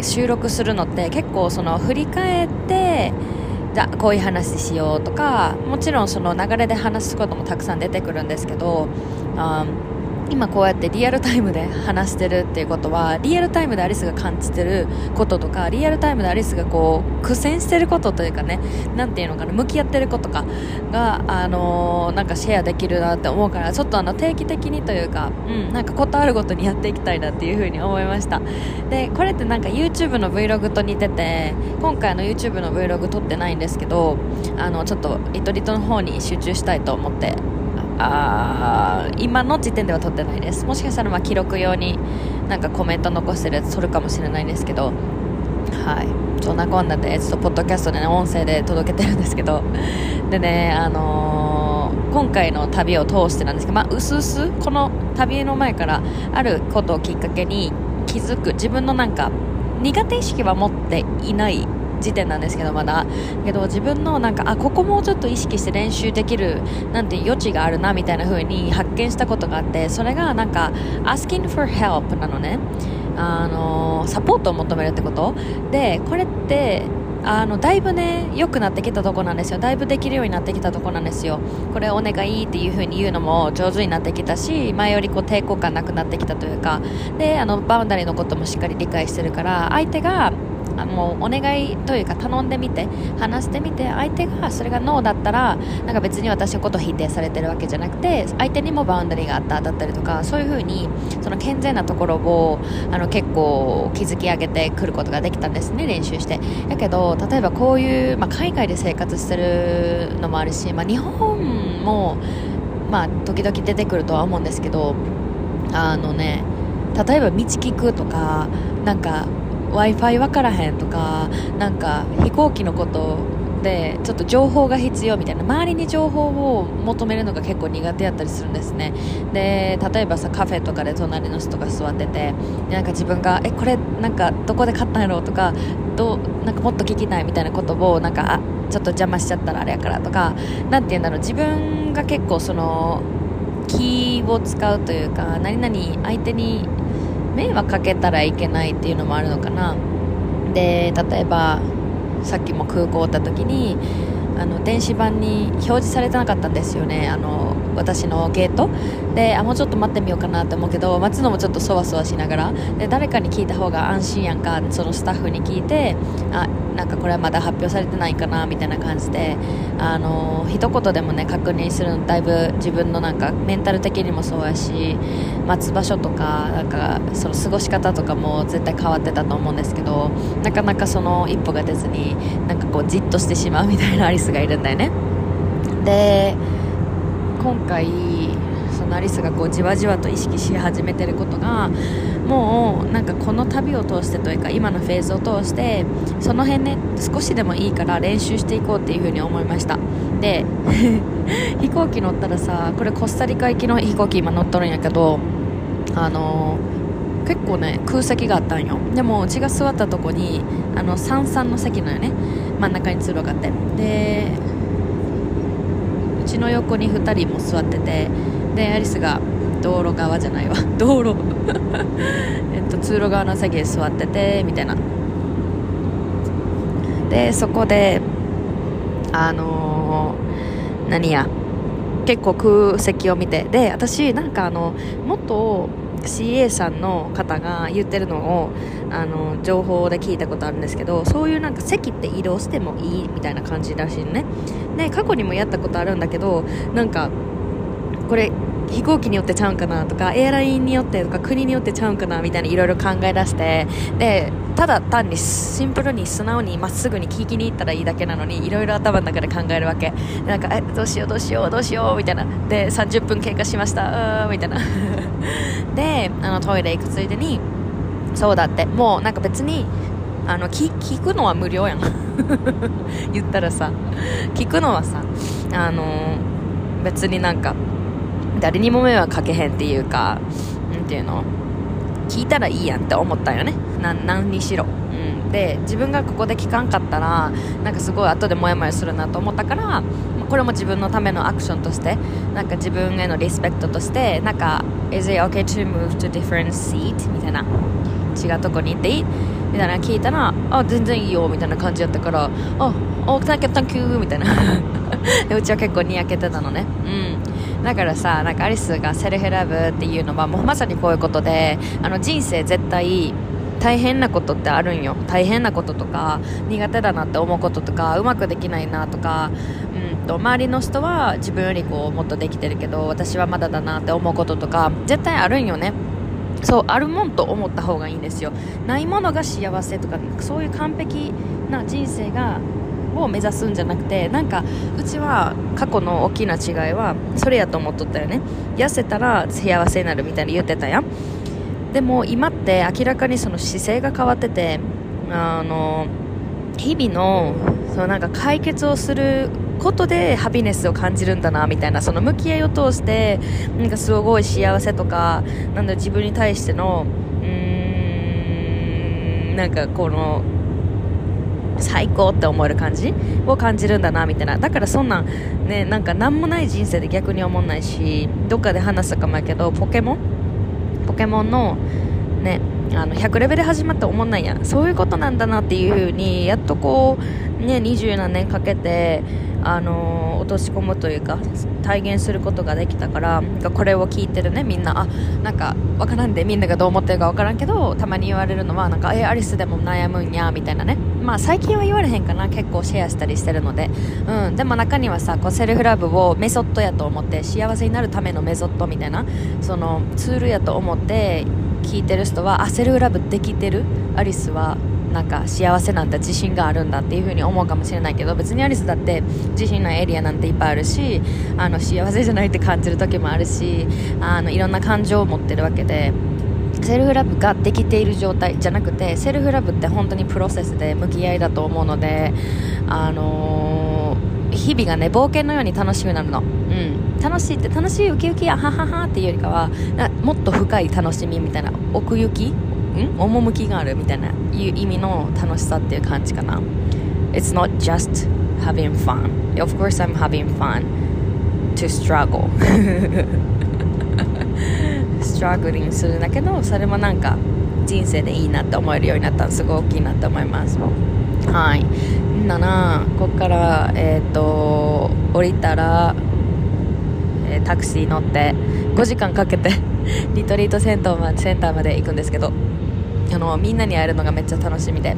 収録するのって結構その振り返ってじゃこういう話しようとかもちろんその流れで話すこともたくさん出てくるんですけど今こうやってリアルタイムで話してるっていうことはリアルタイムでアリスが感じてることとかリアルタイムでアリスがこう苦戦してることというかねなんていうのかな向き合ってることかが、あのーなんかシェアできるなって思うからちょっとあの定期的にというか、うん、なんかことあるごとにやっていきたいなっていうふうに思いました。でこれってなんか YouTube の Vlog と似てて今回の YouTube の Vlog 撮ってないんですけどあのちょっとイトリトの方に集中したいと思ってあ今の時点では撮ってないです。もしかしたらま記録用になんかコメント残してるやつ撮るかもしれないんですけど。はい。そんなこんなでちょっとポッドキャストでね音声で届けてるんですけど。でねあのー今回の旅を通してなんですけどまあうすうすこの旅の前からあることをきっかけに気づく自分のなんか苦手意識は持っていない時点なんですけどまだ。けど自分のなんかあここもちょっと意識して練習できるなんて余地があるなみたいな風に発見したことがあってそれがなんか asking for help なのね。あのサポートを求めるってこと。でこれってあのだいぶね良くなってきたとこなんですよ。だいぶできるようになってきたとこなんですよ。これお願いっていう風に言うのも上手になってきたし前よりこう抵抗感なくなってきたというか。であのバウンダリーのこともしっかり理解してるから相手がもうお願いというか頼んでみて話してみて相手がそれがノーだったらなんか別に私のことを否定されてるわけじゃなくて相手にもバウンダリーがあっただったりとかそういう風にその健全なところをあの結構築き上げてくることができたんですね練習して。だけど例えばこういう、まあ、海外で生活してるのもあるし、まあ、日本も、まあ、時々出てくるとは思うんですけどあのね例えば道聞くとかなんか w i f i 分からへんとかなんか飛行機のことでちょっと情報が必要みたいな周りに情報を求めるのが結構苦手やったりするんですね。で例えばさカフェとかで隣の人が座っててなんか自分がえこれなんかどこで買ったんやろうとかどうなんかもっと聞きたいみたいなことをなんかちょっと邪魔しちゃったらあれやからとか何て言うんだろう自分が結構その気を使うというか何々相手に迷惑かけたらいけないっていうのもあるのかな。で例えばさっきも空港おった時にあの電子版に表示されてなかったんですよね。あの私のゲート。であもうちょっと待ってみようかなと思うけど待つのもちょっとそわそわしながら。で誰かに聞いた方が安心やんか。そのスタッフに聞いてあなんかこれはまだ発表されてないかなみたいな感じであの一言でもね確認するのだいぶ自分のなんかメンタル的にもそうやし待つ場所とかなんかその過ごし方とかも絶対変わってたと思うんですけどなかなかその一歩が出ずになんかこうじっとしてしまうみたいなアリスがいるんだよね。で今回そのアリスがこうじわじわと意識し始めてることがもうなんかこの旅を通してというか今のフェーズを通してその辺ね少しでもいいから練習していこうっていう風に思いました。で 飛行機乗ったらさこれコスタリカ行きの飛行機今乗っとるんやけどあの結構ね空席があったんよ。でもうちが座ったとこにあの三々の席のよね真ん中に通路があって。でちの横に2人も座っててでアリスが道路側じゃないわ。道路。えっと通路側の席で座っててみたいな。でそこであのー、何や。結構空席を見て。で私なんかあのもっと CA さんの方が言ってるのをあの情報で聞いたことあるんですけどそういうなんか席って移動してもいいみたいな感じらしいのね。で過去にもやったことあるんだけどなんかこれ飛行機によってちゃうんかなとかエアラインによってとか国によってちゃうんかなみたいないろいろ考え出してでただ単にシンプルに素直にまっすぐに聞きに行ったらいいだけなのにいろいろ頭の中で考えるわけ。なんかえどうしようどうしようどうしようみたいな。で30分経過しましたみたいな。であのトイレ行くついでにそうだって。もうなんか別にあの聞聞くのは無料やん。言ったらさ。聞くのはさあの別になんか誰にも迷惑かけへんっていうかなんていうの？聞いたらいいやんって思ったよね。な何にしろ、うん、で自分がここで聞かんかったらなんかすごい後でモヤモヤするなと思ったからこれも自分のためのアクションとしてなんか自分へのリスペクトとしてなんか Is it okay to move to different seat? みたいな。違うとこに行っていい？みたいな聞いたらあ全然いいよみたいな感じやったからあお Thank you Thank you みたいな。でうちは結構にやけてたのね。うん。だからさなんかアリスがセルフラブっていうのはもうまさにこういうことであの人生絶対大変なことってあるんよ。大変なこととか苦手だなって思うこととかうまくできないなとか、と周りの人は自分よりこうもっとできてるけど私はまだだなって思うこととか絶対あるんよね。そうあるもんと思った方がいいんですよ。ないものが幸せとかそういう完璧な人生がを目指すんじゃなくてなんかうちは過去の大きな違いはそれやと思っとったよね。痩せたら幸せになるみたいに言ってたやん。でも今って明らかにその姿勢が変わっててあの日々のそのなんか解決をすることでハピネスを感じるんだなみたいなその向き合いを通してなんかすごい幸せとかなんだ自分に対してのうーんなんかこの最高って思える感じを感じるんだなみたいな。だからそんなんねなんか何もない人生で逆に思んないしどっかで話したかもやけどポケモン？ポケモンのねあの100レベル始まって思んないやん。そういうことなんだなっていう風にやっとこうね20何年かけてあの落とし込むというか体現することができたからこれを聞いてるねみんな。あなんか分からんでみんながどう思ってるか分からんけどたまに言われるのはなんかえアリスでも悩むんやみたいなね。まあ最近は言われへんかな。結構シェアしたりしてるので、うん、でも中にはさこうセルフラブをメソッドやと思って幸せになるためのメソッドみたいなそのツールやと思って聞いてる人はあセルフラブできてる？アリスはなんか幸せなんだ自信があるんだっていう風に思うかもしれないけど別にアリスだって自信ないエリアなんていっぱいあるしあの幸せじゃないって感じる時もあるしあのいろんな感情を持ってるわけでセルフラブができている状態じゃなくてセルフラブって本当にプロセスで向き合いだと思うのであのー、日々がね冒険のように楽しくなるの、うん、楽しいって楽しいウキウキやはははっていうよりかはもっと深い楽しみみたいな奥行きん？趣があるみたいないう意味の楽しさっていう感じかな。It's not just having fun. Of course I'm having fun to struggle. Struggling するんだけどそれもなんか人生でいいなって思えるようになったすごい大きいなって思います。はい。だな。ここからえっ、ー、と降りたら、えー、タクシー乗って5時間かけてリトリートセンターまセンターまで行くんですけど。あのみんなに会えるのがめっちゃ楽しみで、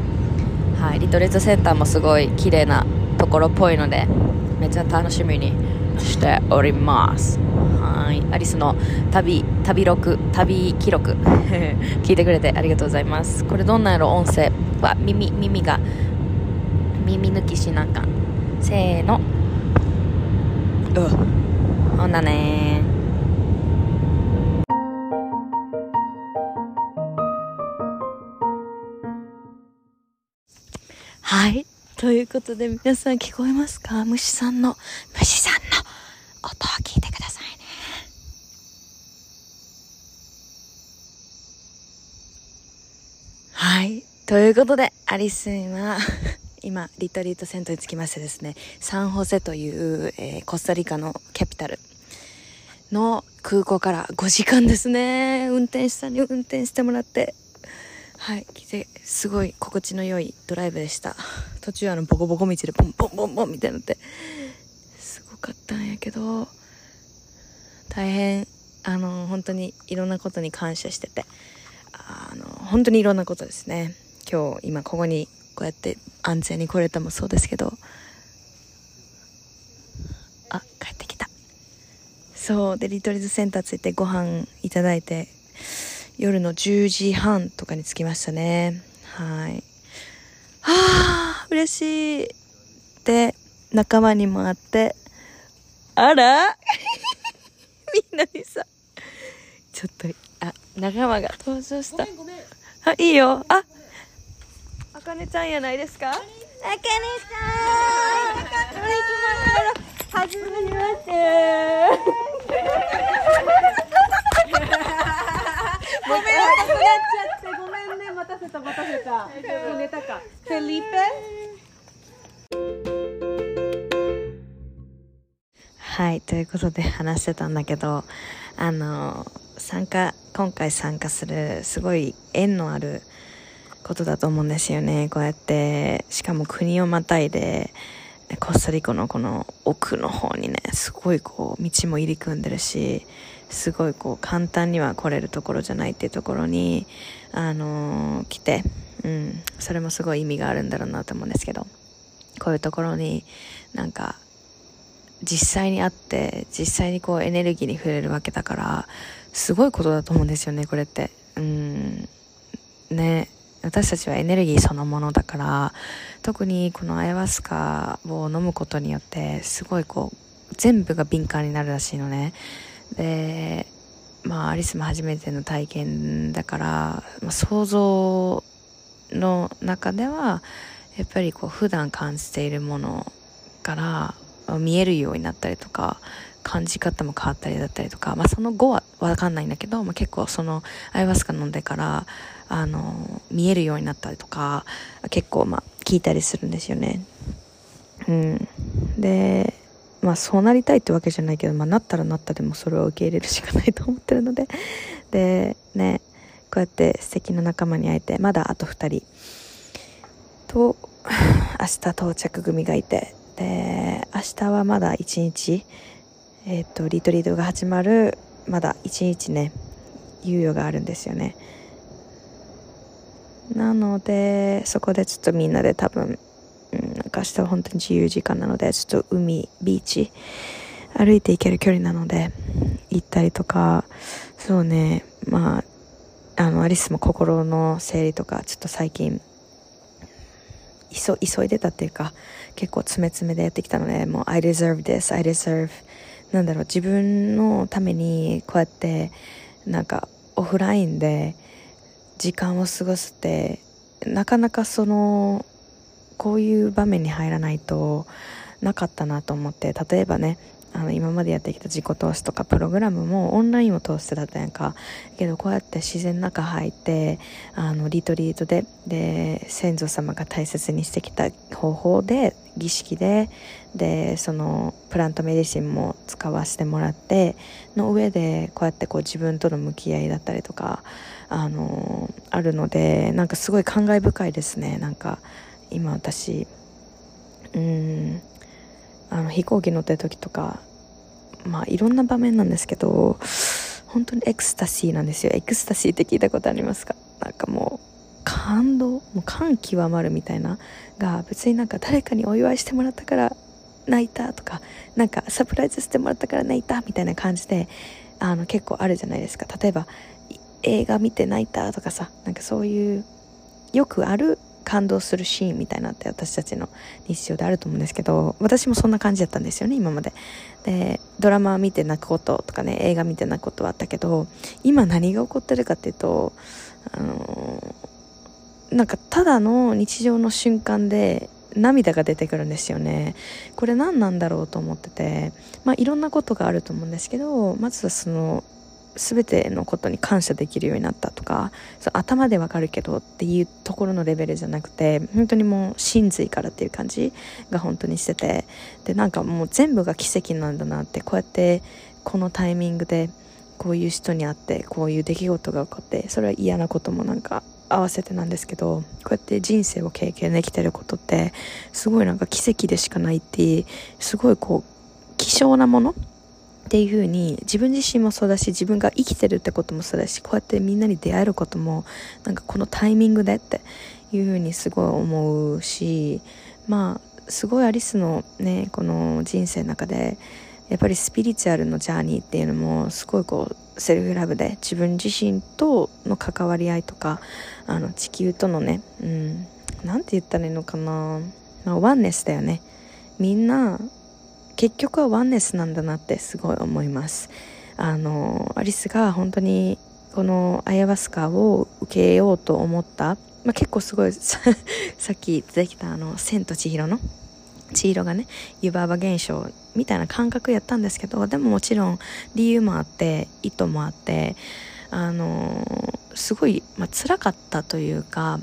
はい、リトリートセンターもすごい綺麗なところっぽいのでめっちゃ楽しみにしております。はい。アリスの旅旅録旅記録。聞いてくれてありがとうございます。これどんなやろ？音声は耳耳が耳抜きしなか。せーの。うほんなねいうことで、皆さん聞こえますか？虫さんの、虫さんの音を聞いてくださいね。はい。ということで、アリスンは 今、リトリートセントに着きましてですね、サンホセという、えー、コスタリカのキャピタルの空港から5時間ですね。運転手さんに運転してもらって、はい。すごい心地の良いドライブでした。途中あのボコボコ道でポンポンポンポンみたいになって。すごかったんやけど大変あの本当にいろんなことに感謝してて。あの本当にいろんなことですね。今日今ここにこうやって安全に来れたもそうですけど。あ帰ってきた。そう。でリトリーズセンター着いてご飯いただいて。夜の10時半とかに着きましたね。はい。はあ、嬉しい。で、仲間にも会って、あら？みんなにさ、ちょっと、あ、仲間が登場した。あ、いいよ。あ、あかねちゃんやないですか？あかねちゃんはじめまして ごめん、なくなっちゃってごめんね、待たせた待たせた。寝たか。フェリーペはい、ということで話してたんだけど、あの、参加、今回参加する、すごい縁のあることだと思うんですよね。こうやって、しかも国をまたいで、コスタリカのこの奥の方にね、すごいこう、道も入り組んでるし、すごいこう簡単には来れるところじゃないっていうところに、あのー、来て、うん、それもすごい意味があるんだろうなと思うんですけど、こういうところになんか実際に会って実際にこうエネルギーに触れるわけだからすごいことだと思うんですよねこれって。うんね私たちはエネルギーそのものだから特にこのアヤワスカを飲むことによってすごいこう全部が敏感になるらしいのね。でまあアリスも初めての体験だから、まあ、想像の中ではやっぱりこう普段感じているものから見えるようになったりとか感じ方も変わったりだったりとか、まあ、その後は分かんないんだけど、まあ、結構そのアイワスカ飲んでからあの見えるようになったりとか結構まあ聞いたりするんですよね。うん、でまあそうなりたいってわけじゃないけど、まあ、なったらなったでもそれを受け入れるしかないと思ってるので。でねこうやって素敵な仲間に会えてまだあと2人。と明日到着組がいて。で明日はまだ1日。えっ、とリトリートが始まるまだ1日ね猶予があるんですよね。なのでそこでちょっとみんなで多分うん、なんか明日は本当に自由時間なのでちょっと海ビーチ歩いて行ける距離なので行ったりとかそうねまああのアリスも心の整理とかちょっと最近急いでたっていうか結構詰め詰めでやってきたのでもう I deserve this I deserve なんだろう自分のためにこうやってなんかオフラインで時間を過ごすってなかなかそのこういう場面に入らないとなかったなと思って例えばねあの今までやってきた自己投資とかプログラムもオンラインを通してだったやんか。けどこうやって自然の中入ってあのリトリートでで先祖様が大切にしてきた方法で儀式ででそのプラントメディシンも使わせてもらっての上でこうやってこう自分との向き合いだったりとかあのあるのでなんかすごい感慨深いですね。なんか今私うんあの飛行機乗ってる時とかまあいろんな場面なんですけど本当にエクスタシーなんですよ。エクスタシーって聞いたことありますか？なんかもう感動？もう感極まるみたいなが別になんか誰かにお祝いしてもらったから泣いたとかなんかサプライズしてもらったから泣いたみたいな感じであの結構あるじゃないですか。例えば映画見て泣いたとかさなんかそういうよくある感動するシーンみたいなって私たちの日常であると思うんですけど私もそんな感じだったんですよね今まで。でドラマ見て泣くこととかね映画見て泣くことはあったけど今何が起こってるかっていうとあの、なんかただの日常の瞬間で涙が出てくるんですよね。これ何なんだろうと思っててまあいろんなことがあると思うんですけどまずはその全てのことに感謝できるようになったとかそう頭でわかるけどっていうところのレベルじゃなくて本当にもう真髄からっていう感じが本当にしててでなんかもう全部が奇跡なんだなってこうやってこのタイミングでこういう人に会ってこういう出来事が起こってそれは嫌なこともなんか合わせてなんですけどこうやって人生を経験できてることってすごいなんか奇跡でしかないってすごいこう希少なものっていう風に自分自身もそうだし自分が生きてるってこともそうだしこうやってみんなに出会えることもなんかこのタイミングでっていう風にすごい思うしまあすごいアリスのねこの人生の中でやっぱりスピリチュアルのジャーニーっていうのもすごいこうセルフラブで自分自身との関わり合いとかあの地球とのねうん何て言ったらいいのかな、まあ、ワンネスだよね。みんな結局はワンネスなんだなってすごい思います。あのアリスが本当にこのアヤバスカを受けようと思った、まあ、結構すごい さっき出てきたあの「千と千尋の」千尋がね湯婆婆現象みたいな感覚やったんですけどでももちろん理由もあって意図もあってあのすごい、まあ辛かったというか、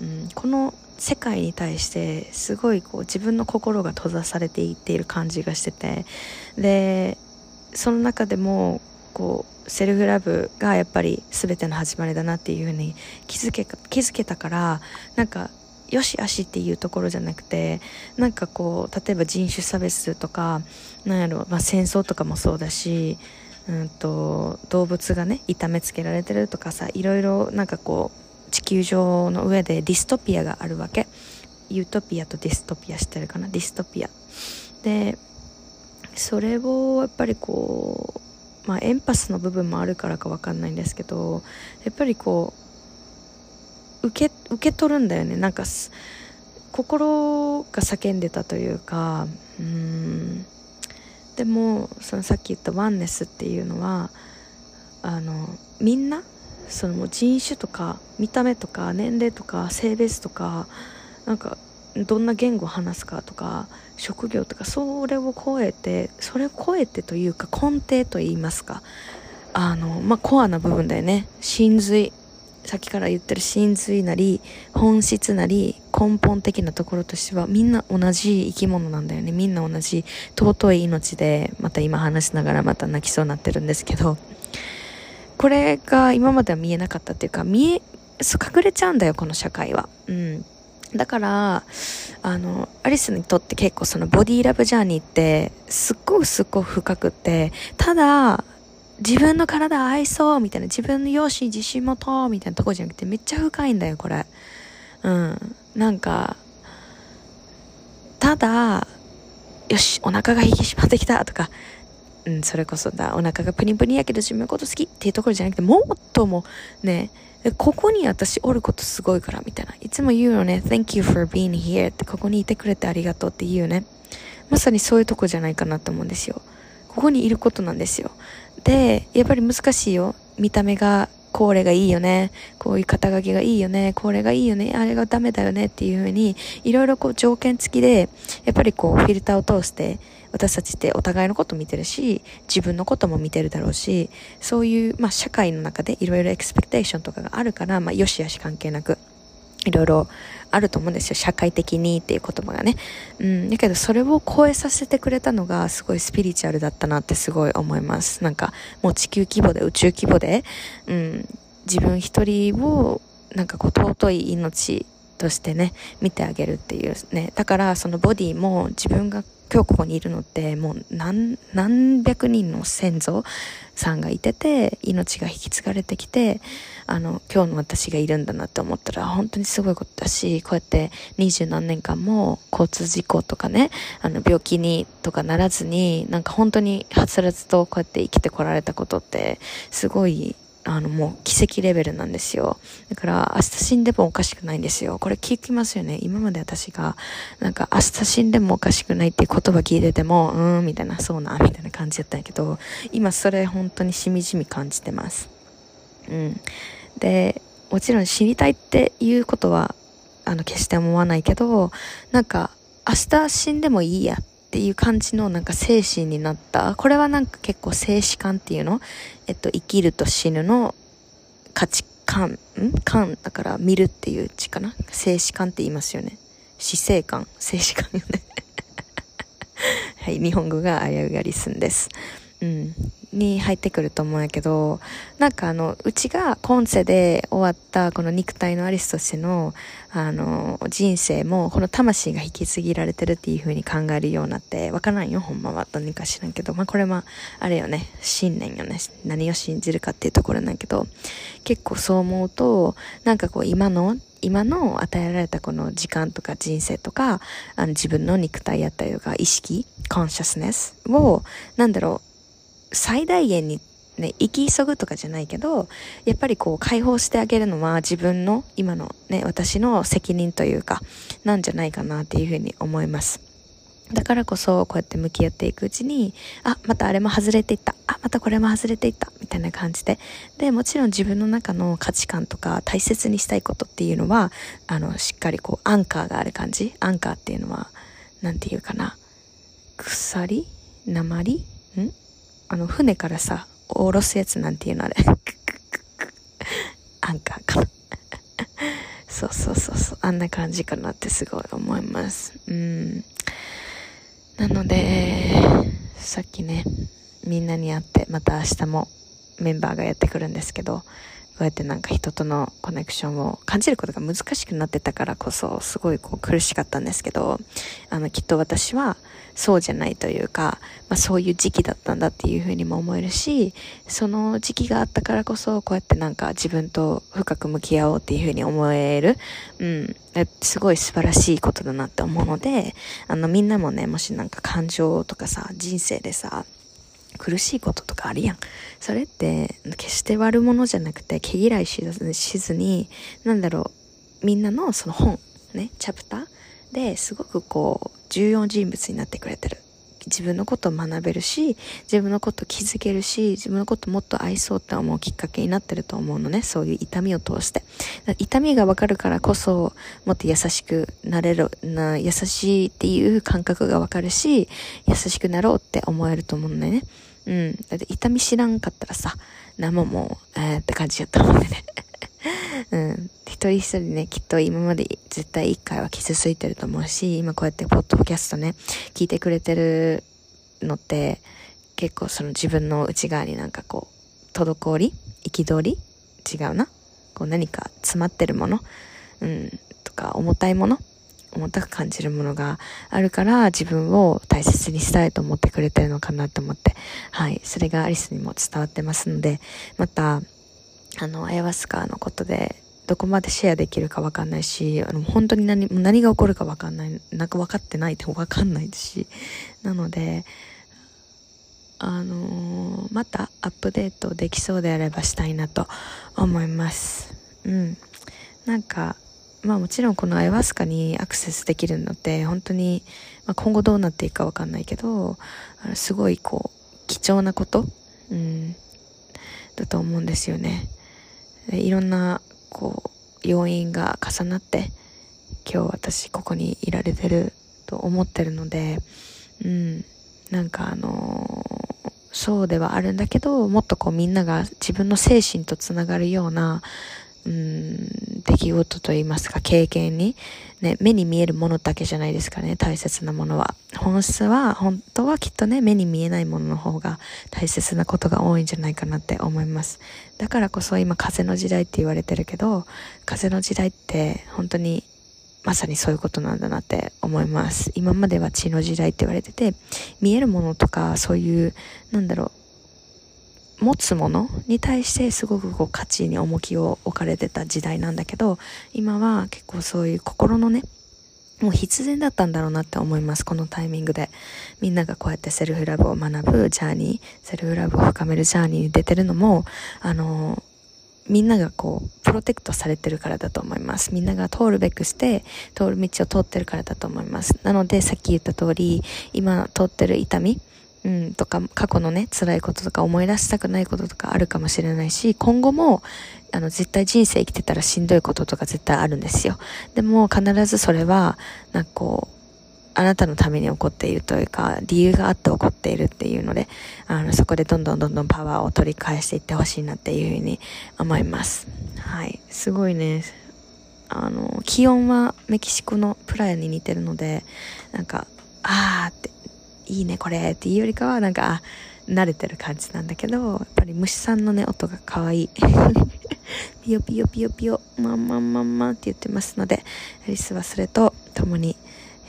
うん、この世界に対してすごいこう自分の心が閉ざされていっている感じがしてて。でその中でもこうセルフラブがやっぱり全ての始まりだなっていうふうに気づけ気づけたからなんかよしあしっていうところじゃなくてなんかこう例えば人種差別とかなんやろ、まあ、戦争とかもそうだし、うんと動物がね痛めつけられてるとかさいろいろなんかこう地球上の上でディストピアがあるわけ。ユートピアとディストピアしてるかな？ディストピア。でそれをやっぱりこうまあエンパスの部分もあるからか分かんないんですけどやっぱりこう受け受け取るんだよね。なんか心が叫んでたというかうん。でもそのさっき言ったワンネスっていうのはあのみんなその人種とか見た目とか年齢とか性別とかなんかどんな言語を話すかとか職業とかそれを超えてそれを超えてというか根底といいますか。あのまあコアな部分だよね。真髄。さっきから言ってる真髄なり本質なり根本的なところとしてはみんな同じ生き物なんだよね。みんな同じ尊い命でまた今話しながらまた泣きそうになってるんですけど。これが今までは見えなかったっていうか見え隠れちゃうんだよこの社会はうんだからあのアリスにとって結構そのボディーラブジャーニーってすっごくすっごく深くってただ自分の体愛そうみたいな、自分の容姿に自信持とうみたいなとこじゃなくてめっちゃ深いんだよ、これ。うん。なんか、ただ、よし、お腹が引き締まってきたとか、うん、それこそだ、お腹がプニプニやけど自分のこと好きっていうところじゃなくて、もっともね、ここに私おることすごいからみたいな。いつも言うよね、Thank you for being here ってここにいてくれてありがとうって言うね。まさにそういうとこじゃないかなと思うんですよ。ここにいることなんですよ。で、やっぱり難しいよ。見た目が、これがいいよね。こういう肩書きがいいよね。これがいいよね。あれがダメだよねっていう風に、いろいろこう条件付きで、やっぱりこうフィルターを通して、私たちってお互いのこと見てるし、自分のことも見てるだろうし、そういう、まあ社会の中でいろいろエクスペクテーションとかがあるから、まあよしよし関係なく。いろいろあると思うんですよ。社会的にっていう言葉がね。うん。だけどそれを超えさせてくれたのがすごいスピリチュアルだったなってすごい思います。なんかもう地球規模で宇宙規模で、うん。自分一人をなんかこう尊い命としてね、見てあげるっていうね。だからそのボディも自分が今日ここにいるのってもう何、何百人の先祖さんがいてて、命が引き継がれてきて、あの、今日の私がいるんだなって思ったら本当にすごいことだし、こうやって二十何年間も交通事故とかね、あの、病気にとかならずに、なんか本当にはつらつとこうやって生きてこられたことって、すごいあの、もう奇跡レベルなんですよ。だから、明日死んでもおかしくないんですよ。これ聞きますよね。今まで私が、なんか、明日死んでもおかしくないっていう言葉聞いてても、うーん、みたいな、そうな、みたいな感じだったんやけど、今それ本当にしみじみ感じてます。うん。で、もちろん死にたいっていうことは、あの、決して思わないけど、なんか、明日死んでもいいやっっていう感じのなんか精神になった。これはなんか結構静止観っていうの？えっと、生きると死ぬの価値観、ん？観だから見るっていう字かな？静止観って言いますよね。死生観、静止観よね はい、日本語が危うがりすんです。うん。に入ってくると思うんやけど、なんかあの、うちが今世で終わったこの肉体のアリスとしての、あの、人生も、この魂が引き継ぎられてるっていう風に考えるようになって、わからんよ、ほんまは。何か知らんけど、まあこれまあれよね、信念よね。何を信じるかっていうところなんやけど、結構そう思うと、なんかこう今の、今の与えられたこの時間とか人生とか、あの自分の肉体やったりとか意識、コンシャスネスを、なんだろう、最大限にね、生き急ぐとかじゃないけど、やっぱりこう解放してあげるのは自分の今のね、私の責任というか、なんじゃないかなっていうふうに思います。だからこそ、こうやって向き合っていくうちに、あ、またあれも外れていった。あ、またこれも外れていった。みたいな感じで。で、もちろん自分の中の価値観とか大切にしたいことっていうのは、あの、しっかりこう、アンカーがある感じ。アンカーっていうのは、なんていうかな。鎖？鉛？ん？あの、船からさ、降ろすやつなんていうのあれ。アンカーかな。そうそうそうそう。あんな感じかなってすごい思います。うん。なので、さっきね、みんなに会って、また明日もメンバーがやってくるんですけど、こうやってなんか人とのコネクションを感じることが難しくなってたからこそ、すごいこう苦しかったんですけど、あの、きっと私はそうじゃないというか、まあそういう時期だったんだっていうふうにも思えるし、その時期があったからこそ、こうやってなんか自分と深く向き合おうっていうふうに思える、うん、すごい素晴らしいことだなって思うので、あのみんなもね、もしなんか感情とかさ、人生でさ、苦しいこととかあるやん。それって、決して悪者じゃなくて、毛嫌いしずに、なんだろう、みんなのその本、ね、チャプターですごくこう、重要人物になってくれてる。自分のことを学べるし自分のことを気づけるし自分のこともっと愛そうって思うきっかけになってると思うのねそういう痛みを通して痛みがわかるからこそもっと優しくなれるな優しいっていう感覚がわかるし優しくなろうって思えると思うんだよねうんだって痛み知らんかったらさ何ももうえー、って感じやったもんね うん。一人一人ね、きっと今まで絶対一回は傷ついてると思うし、今こうやってポッドキャストね、聞いてくれてるのって、結構その自分の内側になんかこう、滞り憤り？違うな？こう何か詰まってるもの？うん。とか重たいもの？重たく感じるものがあるから自分を大切にしたいと思ってくれてるのかなと思って、はい。それがアリスにも伝わってますので、また、あの、アヤワスカのことで、どこまでシェアできるかわかんないし、あの、本当に何、何が起こるかわかんない、なんか分かってないってわかんないですし、なので、あのー、またアップデートできそうであればしたいなと思います。うん。なんか、まあもちろんこのアイワスカにアクセスできるのって本当に、まあ、今後どうなっていくかわかんないけど、すごいこう、貴重なこと、うん、だと思うんですよね。いろんなこう要因が重なって今日私ここにいられてると思ってるのでうんなんかあのー、そうではあるんだけどもっとこうみんなが自分の精神とつながるようなうん、出来事といいますか、経験に、ね、目に見えるものだけじゃないですかね、大切なものは。本質は、本当はきっとね、目に見えないものの方が大切なことが多いんじゃないかなって思います。だからこそ今、風の時代って言われてるけど、風の時代って本当にまさにそういうことなんだなって思います。今までは血の時代って言われてて、見えるものとか、そういう、なんだろう、持つものに対してすごくこう価値に重きを置かれてた時代なんだけど今は結構そういう心のねもう必然だったんだろうなって思いますこのタイミングで。みんながこうやってセルフラブを学ぶジャーニーセルフラブを深めるジャーニーに出てるのもあのみんながこうプロテクトされてるからだと思います。みんなが通るべくして通る道を通ってるからだと思います。なのでさっき言った通り今通ってる痛みうん、とか、過去のね、辛いこととか思い出したくないこととかあるかもしれないし、今後も、あの、絶対人生生きてたらしんどいこととか絶対あるんですよ。でも、必ずそれは、なんかこう、あなたのために起こっているというか、理由があって起こっているっていうので、あの、そこでどんどんどんどんパワーを取り返していってほしいなっていうふうに思います。はい。すごいね、あの、気温はメキシコのプラヤに似てるので、なんか、あーっていいねこれっていうよりかはなんか慣れてる感じなんだけどやっぱり虫さんのね音が可愛い。ピヨピヨピヨピヨまんまんまんまんって言ってますのでアリスはそれと共に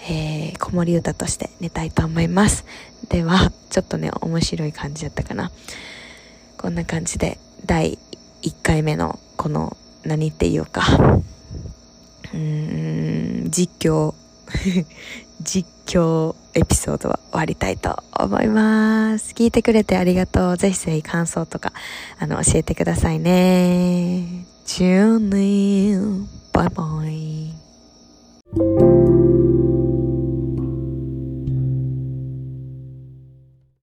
えー、子守歌として寝たいと思います。ではちょっとね面白い感じだったかな。こんな感じで第1回目のこの何って言うかうーん実況。実況エピソードは終わりたいと思います。聞いてくれてありがとう。ぜひぜひ感想とか、あの、教えてくださいね。チューニーバイバイ。